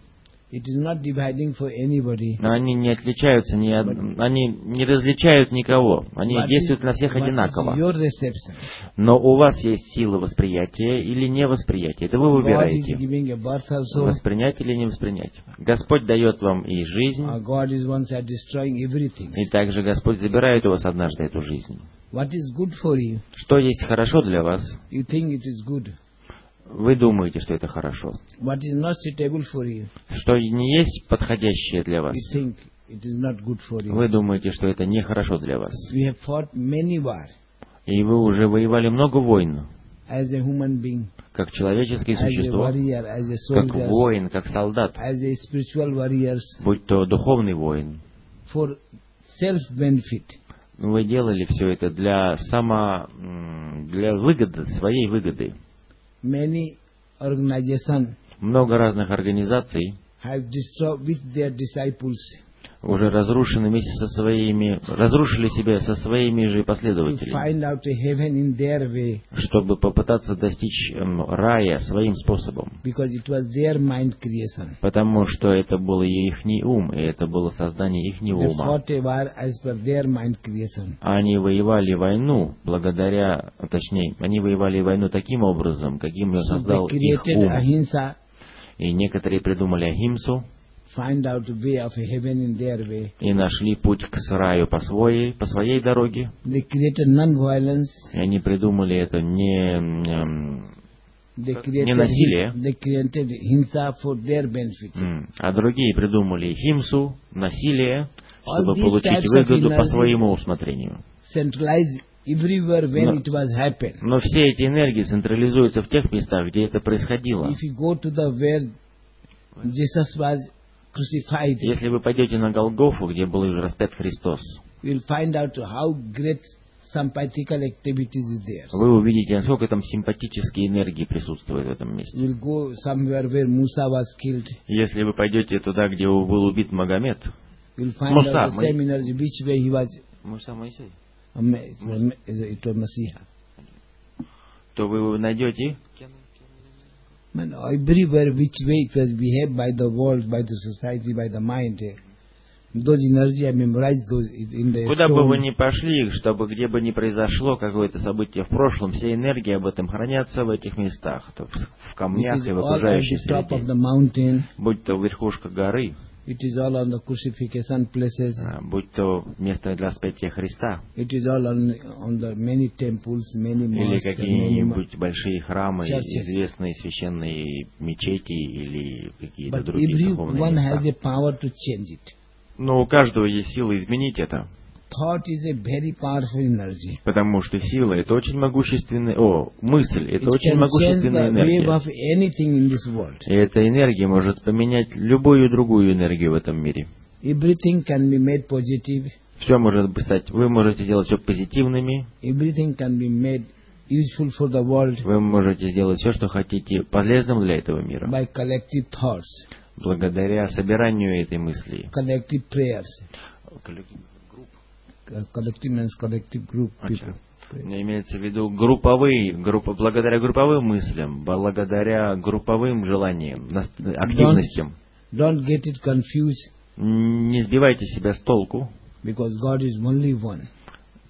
Speaker 2: но они не отличаются, ни од- они не различают никого, они
Speaker 6: What
Speaker 2: действуют на всех одинаково. Но у вас есть сила восприятия или невосприятия, это вы выбираете. Воспринять или не воспринять. Господь дает вам и жизнь,
Speaker 6: Uh,
Speaker 2: и также Господь забирает у вас однажды эту жизнь. Что есть хорошо для вас, вы думаете, что это хорошо.
Speaker 6: What is not suitable for you?
Speaker 2: Что не есть подходящее для вас,
Speaker 6: You think it is not good for you.
Speaker 2: вы думаете, что это нехорошо для вас.
Speaker 6: We have fought many wars
Speaker 2: И вы уже воевали много войн,
Speaker 6: as a human being,
Speaker 2: как человеческое
Speaker 6: as a
Speaker 2: существо,
Speaker 6: warrior, as a
Speaker 2: как воин, как солдат,
Speaker 6: as a spiritual warriors
Speaker 2: будь то духовный воин.
Speaker 6: for self-benefit.
Speaker 2: Вы делали все это для само, для выгоды, своей выгоды.
Speaker 6: Many organizations
Speaker 2: Много разных организаций
Speaker 6: have with their disciples
Speaker 2: уже разрушены вместе со своими, разрушили себя со своими же последователями, чтобы попытаться достичь эм, рая своим способом. Потому что это был их ум, и это было создание их ума.
Speaker 6: creation.
Speaker 2: Они воевали войну благодаря, точнее, они воевали войну таким образом, каким ее создал их ум. И некоторые придумали Ахимсу
Speaker 6: find out a way of a heaven in their way.
Speaker 2: и нашли путь к раю по своей, по своей дороге.
Speaker 6: They created non-violence.
Speaker 2: И они придумали это не, эм,
Speaker 6: created,
Speaker 2: не насилие. а другие придумали химсу, насилие, чтобы получить выгоду по своему усмотрению.
Speaker 6: Happened.
Speaker 2: Но все эти энергии централизуются в тех местах, где это происходило. Если вы пойдете на Голгофу, где был распят Христос. Вы увидите, насколько там симпатические энергии присутствуют в этом месте. Если вы пойдете туда, где был убит Магомед,
Speaker 6: was.
Speaker 2: Муса Моисей,
Speaker 6: um,
Speaker 2: то вы найдете
Speaker 6: Man, everywhere which way it was behaved by the world, by the society, by the mind. eh, Those energy I memorized those in the
Speaker 2: Куда бы вы ни пошли, чтобы где бы ни произошло какое-то событие в прошлом, все энергии об этом хранятся в этих местах, в, камнях и в окружающей среде. Будь то верхушка горы,
Speaker 6: It is all on the crucifixion places.
Speaker 2: а, будь то место для распятия Христа,
Speaker 6: It is all on, on the many temples, many
Speaker 2: или
Speaker 6: mosques, many
Speaker 2: какие-нибудь большие храмы,
Speaker 6: churches.
Speaker 2: известные священные мечети или какие-то другие духовные места.
Speaker 6: a power to change it.
Speaker 2: Но у каждого есть сила изменить это, Потому что сила это очень могущественная, о, мысль это очень могущественная энергия. И эта энергия может поменять любую другую энергию в этом мире. Все может стать, вы можете сделать все позитивными, вы можете сделать все, что хотите, полезным для этого мира, благодаря собиранию этой мысли.
Speaker 6: Uh, Collective means collective group people.
Speaker 2: Имеется в виду групповые, группа, благодаря групповым мыслям, благодаря групповым желаниям, активностям.
Speaker 6: Don't get it confused
Speaker 2: Не сбивайте себя с толку,
Speaker 6: because God is only one.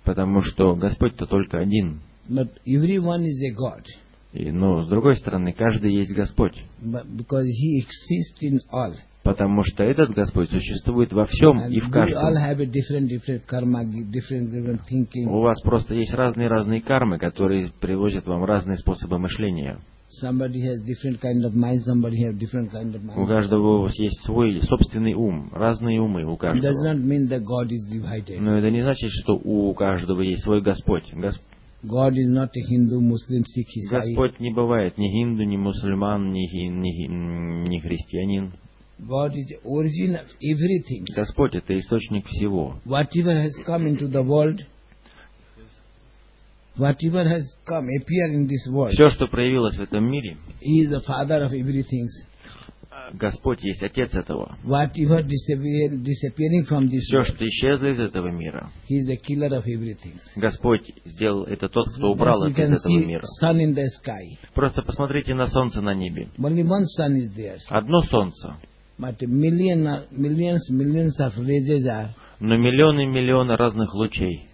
Speaker 2: потому что Господь-то только один.
Speaker 6: But everyone is a God.
Speaker 2: И, но, с другой стороны, каждый есть Господь.
Speaker 6: But because He exists in all.
Speaker 2: Потому что этот Господь существует во всем
Speaker 6: And
Speaker 2: и в каждом.
Speaker 6: different, different karma, different.
Speaker 2: У вас просто есть разные-разные кармы, которые приводят вам разные способы мышления.
Speaker 6: Kind of mind, kind of
Speaker 2: У каждого у вас есть свой собственный ум, разные умы у каждого. Но это не значит, что у каждого есть свой Господь. Гос-
Speaker 6: Hindu, Muslim, Sikh.
Speaker 2: Господь не бывает ни хинду, ни мусульман, ни, ни ни христианин.
Speaker 6: God is the origin of everything.
Speaker 2: Господь это источник всего.
Speaker 6: Whatever has come into the world, whatever has come, appear in this world,
Speaker 2: Все, что проявилось в этом мире,
Speaker 6: He is the father of everything.
Speaker 2: Господь есть Отец этого.
Speaker 6: Whatever disappear, disappearing from this
Speaker 2: Все, что исчезло из этого мира,
Speaker 6: He is the killer of everything.
Speaker 2: Господь сделал это тот, кто убрал это из этого мира.
Speaker 6: sun in the sky.
Speaker 2: Просто посмотрите на солнце на небе.
Speaker 6: Only one sun is there.
Speaker 2: Одно солнце,
Speaker 6: But million, millions, millions of rays are
Speaker 2: но миллионы и миллионы разных лучей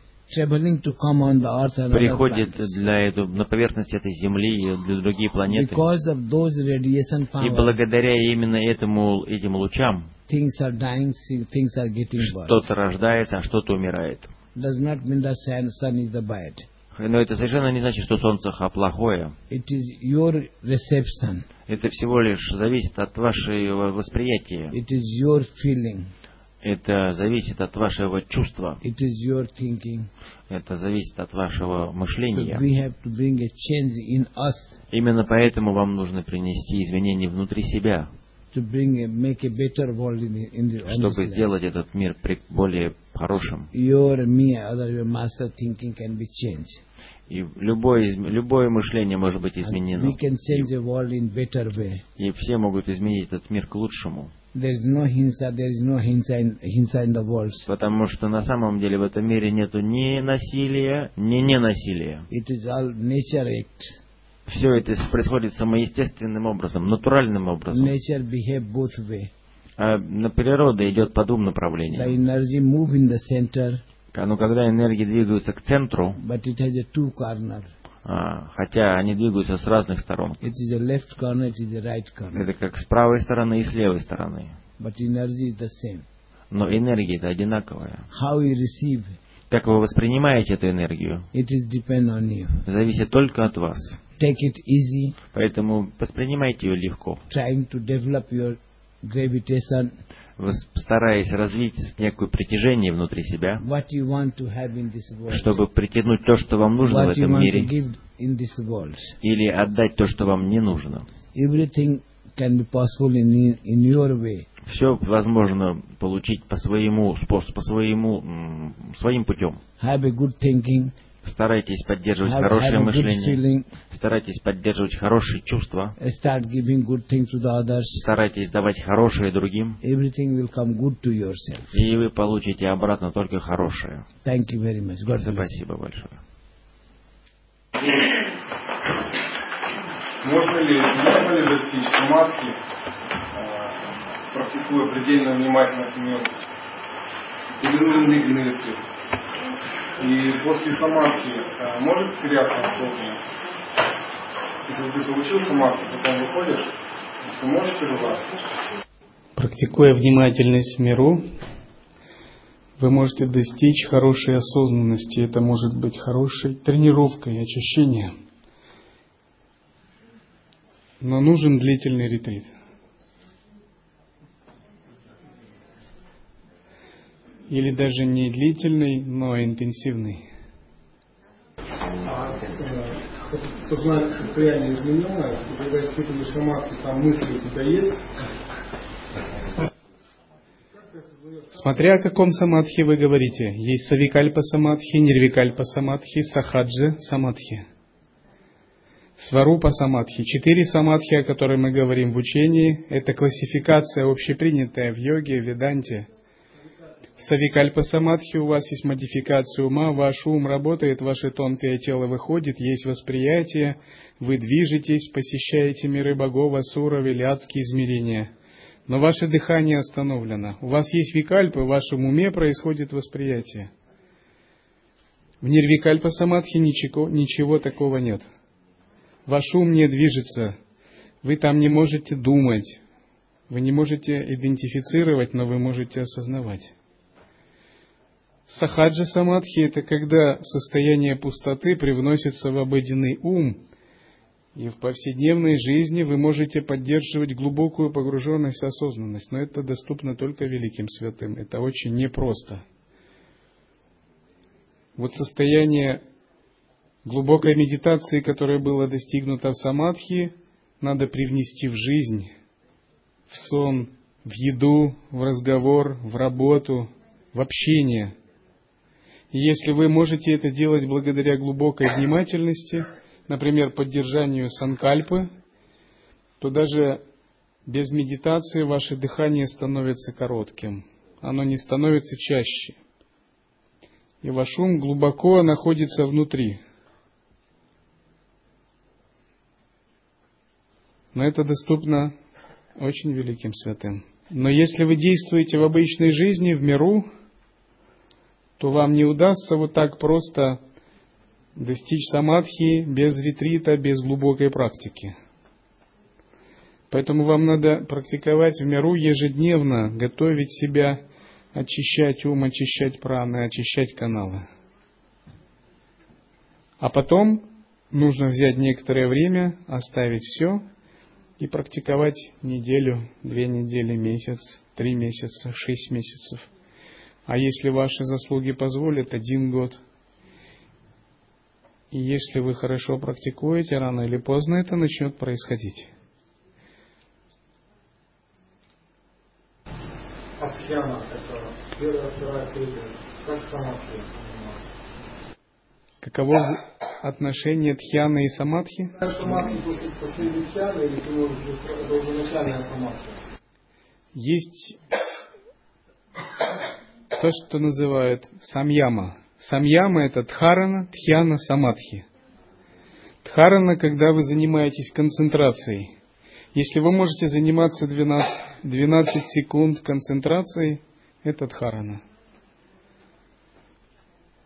Speaker 2: приходят для этого, на поверхность этой Земли и для другие планеты. И благодаря именно этому, этим
Speaker 6: worse.
Speaker 2: что-то рождается, а что-то умирает. Но это совершенно не значит, что солнце плохое. Это всего лишь зависит от вашего восприятия.
Speaker 6: It is your feeling.
Speaker 2: Это зависит от вашего чувства.
Speaker 6: It is your thinking.
Speaker 2: Это зависит от вашего
Speaker 6: So
Speaker 2: мышления.
Speaker 6: we have to bring a change in us
Speaker 2: Именно поэтому вам нужно принести изменения внутри себя,
Speaker 6: to bring a, make a better world in the, in the
Speaker 2: чтобы сделать этот мир более хорошим.
Speaker 6: Your, me, other, your master thinking can be changed.
Speaker 2: И любое, любое мышление может быть изменено. И все могут изменить этот мир к лучшему. Потому что на самом деле в этом мире нету ни насилия, ни ненасилия. Все это происходит самоестественным образом, натуральным образом. А природа идет по двум направлениям. А, Но когда энергии двигаются к центру,
Speaker 6: but it has a two corner.
Speaker 2: а, хотя они двигаются с разных сторон,
Speaker 6: It is a left corner, it is a right corner.
Speaker 2: это как с правой стороны и с левой стороны.
Speaker 6: But energy is the same.
Speaker 2: Но энергия это одинаковая.
Speaker 6: How you receive,
Speaker 2: Как вы воспринимаете эту энергию, зависит только от вас.
Speaker 6: Take it easy,
Speaker 2: Поэтому воспринимайте ее легко,
Speaker 6: trying to develop your gravitation,
Speaker 2: стараясь развить некое притяжение внутри себя, чтобы притянуть то, что вам нужно в этом мире, или отдать то, что вам не нужно. Все возможно получить по своему способу, по своему своим путем. Старайтесь поддерживать
Speaker 6: have,
Speaker 2: хорошее
Speaker 6: have
Speaker 2: мышление. Старайтесь поддерживать хорошие чувства. Старайтесь давать хорошее другим. И вы получите обратно только хорошее. Спасибо большое.
Speaker 5: Можно ли, можно ли достичь самадхи, э, практикуя предельную внимательность в миру? Или нужен длительный ретрит? И после самадхи э, может теряться осознанность? Если ты получил самадхи, потом выходишь, ты можешь прерваться?
Speaker 11: Практикуя внимательность миру, вы можете достичь хорошей осознанности. Это может быть хорошей тренировкой, очищением. Но нужен длительный ретрит. Или даже не длительный, но интенсивный.
Speaker 5: А сознание, состояние измененное, ты когда испытываешь самадхи, там мысли у тебя есть?
Speaker 11: Смотря о каком самадхи вы говорите. Есть савикальпа самадхи, нирвикальпа самадхи, сахаджа самадхи. Сварупа самадхи. Четыре самадхи, о которых мы говорим в учении, это классификация общепринятая в йоге, в веданте. Савикальпа самадхи у вас есть модификация ума, ваш ум работает, ваше тонкое тело выходит, есть восприятие, вы движетесь, посещаете миры богов, асуров или адские измерения. Но ваше дыхание остановлено. У вас есть викальпы, в вашем уме происходит восприятие. В нирвикальпа самадхи ничего, ничего такого нет. Ваш ум не движется, вы там не можете думать, вы не можете идентифицировать, но вы можете осознавать. Сахаджа самадхи – это когда состояние пустоты привносится в обыденный ум, и в повседневной жизни вы можете поддерживать глубокую погруженность и осознанность, но это доступно только великим святым. Это очень непросто. Вот состояние глубокой медитации, которое было достигнуто в самадхи, надо привнести в жизнь, в сон, в еду, в разговор, в работу, в общение. И если вы можете это делать благодаря глубокой внимательности, например, поддержанию санкальпы, то даже без медитации ваше дыхание становится коротким. Оно не становится чаще. И ваш ум глубоко находится внутри. Но это доступно очень великим святым. Но если вы действуете в обычной жизни, в миру, то вам не удастся вот так просто достичь самадхи без ретрита, без глубокой практики. Поэтому вам надо практиковать в миру ежедневно, готовить себя, очищать ум, очищать праны, очищать каналы. А потом нужно взять некоторое время, оставить все и практиковать неделю, две недели, месяц, три месяца, шесть месяцев. А если ваши заслуги позволят, один год. И если вы хорошо практикуете, рано или поздно это начнет происходить.
Speaker 5: Абхьяна, это первая, вторая, третья, как самадхи?
Speaker 11: Каково отношение тхьяны и самадхи?
Speaker 5: Самадхи после последней тхьяны или ты можешь начальная самадхи?
Speaker 11: Есть то, что называют самьяма. Самьяма – это дхарана, тхьяна, самадхи. Дхарана, когда вы занимаетесь концентрацией. Если вы можете заниматься 12, 12 секунд концентрацией, это дхарана.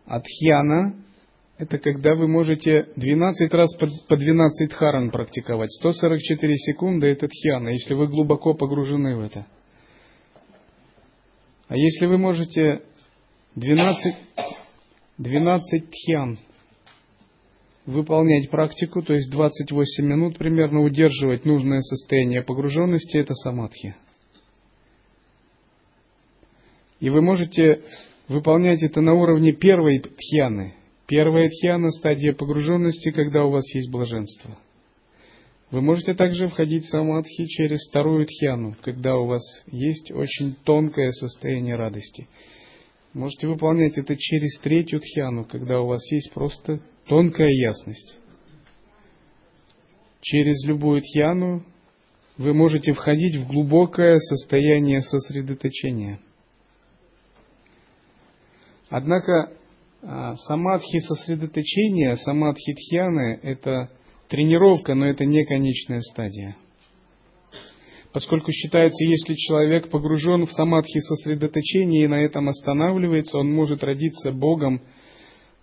Speaker 11: А тхьяна – это когда вы можете 12 раз по 12 дхаран практиковать. 144 секунды – это тхьяна, если вы глубоко погружены в это. А если вы можете 12, 12 тхьян выполнять практику, то есть 28 минут примерно удерживать нужное состояние погруженности, это самадхи. И вы можете выполнять это на уровне первой тхьяны. Первая тхьяна – стадия погруженности, когда у вас есть блаженство – вы можете также входить в самадхи через вторую тхьяну, когда у вас есть очень тонкое состояние радости. Можете выполнять это через третью тхьяну, когда у вас есть просто тонкая ясность. Через любую тхьяну вы можете входить в глубокое состояние сосредоточения. Однако а, самадхи сосредоточения, самадхи тхьяны – это тренировка, но это не конечная стадия – поскольку считается, если человек погружен в самадхи сосредоточения и на этом останавливается, он может родиться Богом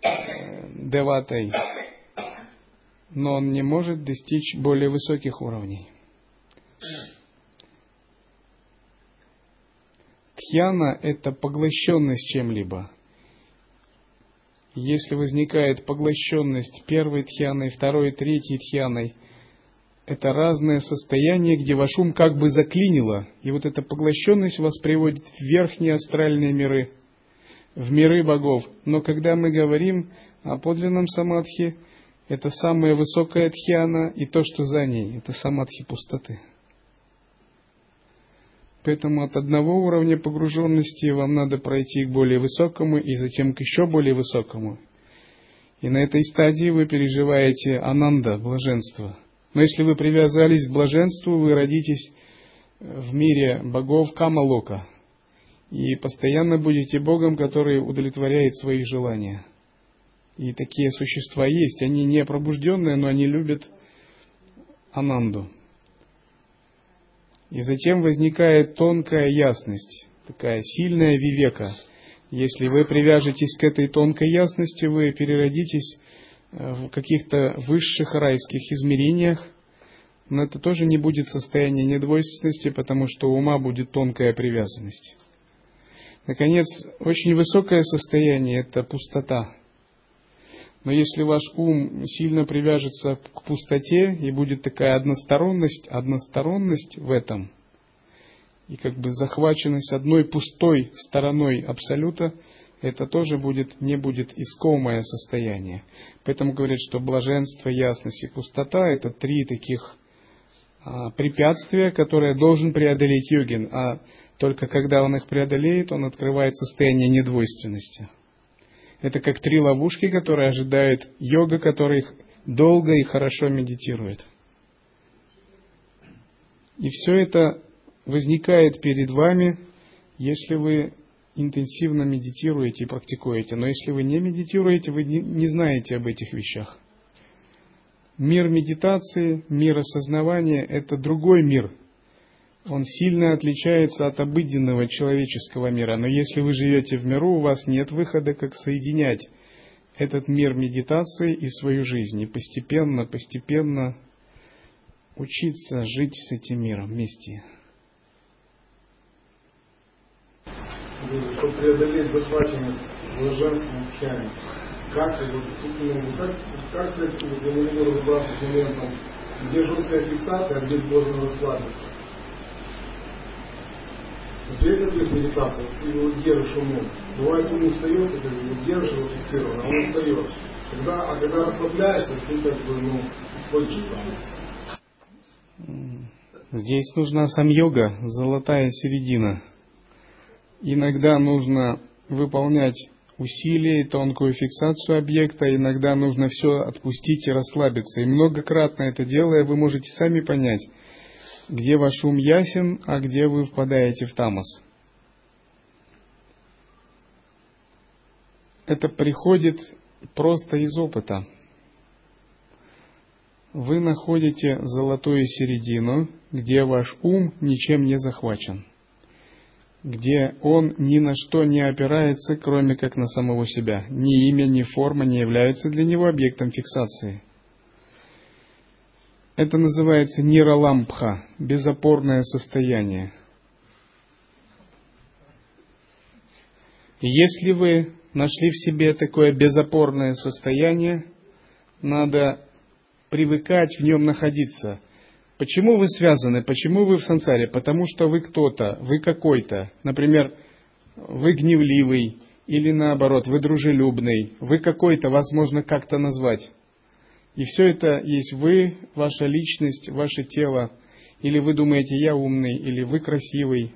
Speaker 11: э, деватой, но он не может достичь более высоких уровней. Тхьяна – это поглощенность чем-либо. Если возникает поглощенность первой тхьяной, второй, третьей тхьяной – это разное состояние, где ваш ум как бы заклинило, и вот эта поглощенность вас приводит в верхние астральные миры, в миры богов. Но когда мы говорим о подлинном самадхи, это самая высокая тхьяна, и то, что за ней, это самадхи пустоты. Поэтому от одного уровня погруженности вам надо пройти к более высокому и затем к еще более высокому. И на этой стадии вы переживаете ананда, блаженство – но если вы привязались к блаженству, вы родитесь в мире богов Камалока и постоянно будете Богом, который удовлетворяет свои желания. И такие существа есть. Они не пробужденные, но они любят Ананду. И затем возникает тонкая ясность, такая сильная вивека. Если вы привяжетесь к этой тонкой ясности, вы переродитесь в каких-то высших райских измерениях, но это тоже не будет состояние недвойственности, потому что у ума будет тонкая привязанность. Наконец, очень высокое состояние – это пустота. Но если ваш ум сильно привяжется к пустоте и будет такая односторонность, односторонность в этом, и как бы захваченность одной пустой стороной Абсолюта – это тоже будет, не будет искомое состояние. Поэтому говорят, что блаженство, ясность и пустота – это три таких а, препятствия, которые должен преодолеть йогин, а только когда он их преодолеет, он открывает состояние недвойственности. Это как три ловушки, которые ожидает йога, который долго и хорошо медитирует. И все это возникает перед вами, если вы интенсивно медитируете и практикуете. Но если вы не медитируете, вы не знаете об этих вещах. Мир медитации, мир осознавания – это другой мир. Он сильно отличается от обыденного человеческого мира. Но если вы живете в миру, у вас нет выхода, как соединять этот мир медитации и свою жизнь. И постепенно, постепенно учиться жить с этим миром вместе.
Speaker 5: чтобы преодолеть захваченность блаженством тхьяни. Как, вот, ну, как, как с этим, не могу разобраться с моментом, где жесткая фиксация, а где можно расслабиться. Есть объект медитации, ты его держишь умом. Бывает ум устает, и ты его держишь его фиксированно, а он устает. Когда, а когда расслабляешься, ты как бы, ну, хочешь там.
Speaker 11: Здесь нужна сам йога, золотая середина. Иногда нужно выполнять усилия и тонкую фиксацию объекта, иногда нужно все отпустить и расслабиться. И многократно это делая, вы можете сами понять, где ваш ум ясен, а где вы впадаете в тамос. Это приходит просто из опыта. Вы находите золотую середину, где ваш ум ничем не захвачен – где он ни на что не опирается, кроме как на самого себя. Ни имя, ни форма не являются для него объектом фиксации. Это называется ниралампха, безопорное состояние. Если вы нашли в себе такое безопорное состояние, надо привыкать в нем находиться – Почему вы связаны? Почему вы в сансаре? Потому что вы кто-то, вы какой-то. Например, вы гневливый, или наоборот, вы дружелюбный, вы какой-то, вас можно как-то назвать. И все это есть вы, ваша личность, ваше тело. Или вы думаете, я умный, или вы красивый.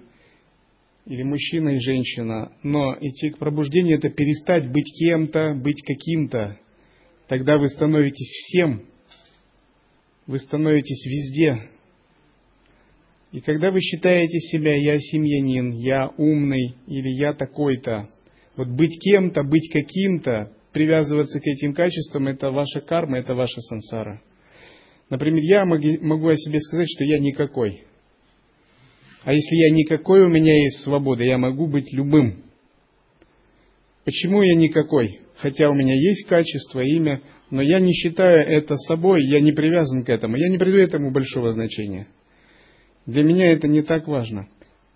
Speaker 11: или мужчина и женщина, но идти к пробуждению это перестать быть кем-то, быть каким-то. Тогда вы становитесь всем, вы становитесь везде. И когда вы считаете себя «я семьянин», «я умный» или «я такой-то», вот быть кем-то, быть каким-то, привязываться к этим качествам – это ваша карма, это ваша сансара. Например, я могу о себе сказать, что я никакой. А если я никакой, у меня есть свобода, я могу быть любым. Почему я никакой? Хотя у меня есть качество, имя, но я не считаю это собой, я не привязан к этому, я не придаю этому большого значения. Для меня это не так важно.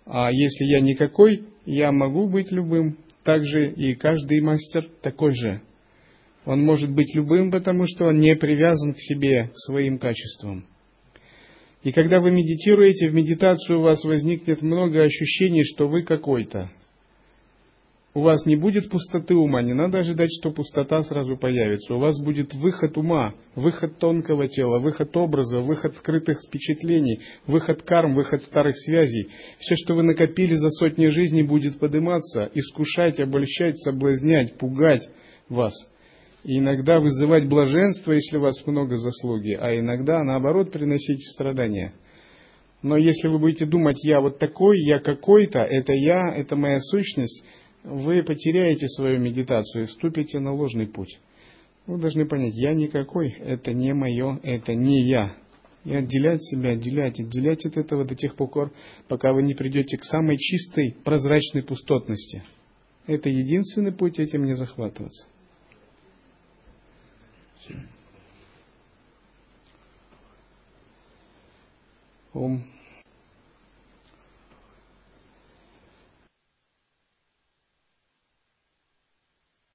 Speaker 11: А если я никакой, я могу быть любым. Также и каждый мастер такой же. Он может быть любым, потому что он не привязан к себе, к своим качествам. И когда вы медитируете, в медитацию у вас возникнет много ощущений, что вы какой-то – у вас не будет пустоты ума, не надо ожидать, что пустота сразу появится. У вас будет выход ума, выход тонкого тела, выход образа, выход скрытых впечатлений, выход карм, выход старых связей. Все, что вы накопили за сотни жизней, будет подниматься, искушать, обольщать, соблазнять, пугать вас. И иногда вызывать блаженство, если у вас много заслуги, а иногда, наоборот, приносить страдания. Но если вы будете думать, я вот такой, я какой-то, это я, это моя сущность, вы потеряете свою медитацию и вступите на ложный путь. Вы должны понять, я никакой, это не мое, это не я. И отделять себя, отделять, отделять от этого до тех пор, пока вы не придете к самой чистой, прозрачной пустотности. Это единственный путь этим не захватываться. Ом.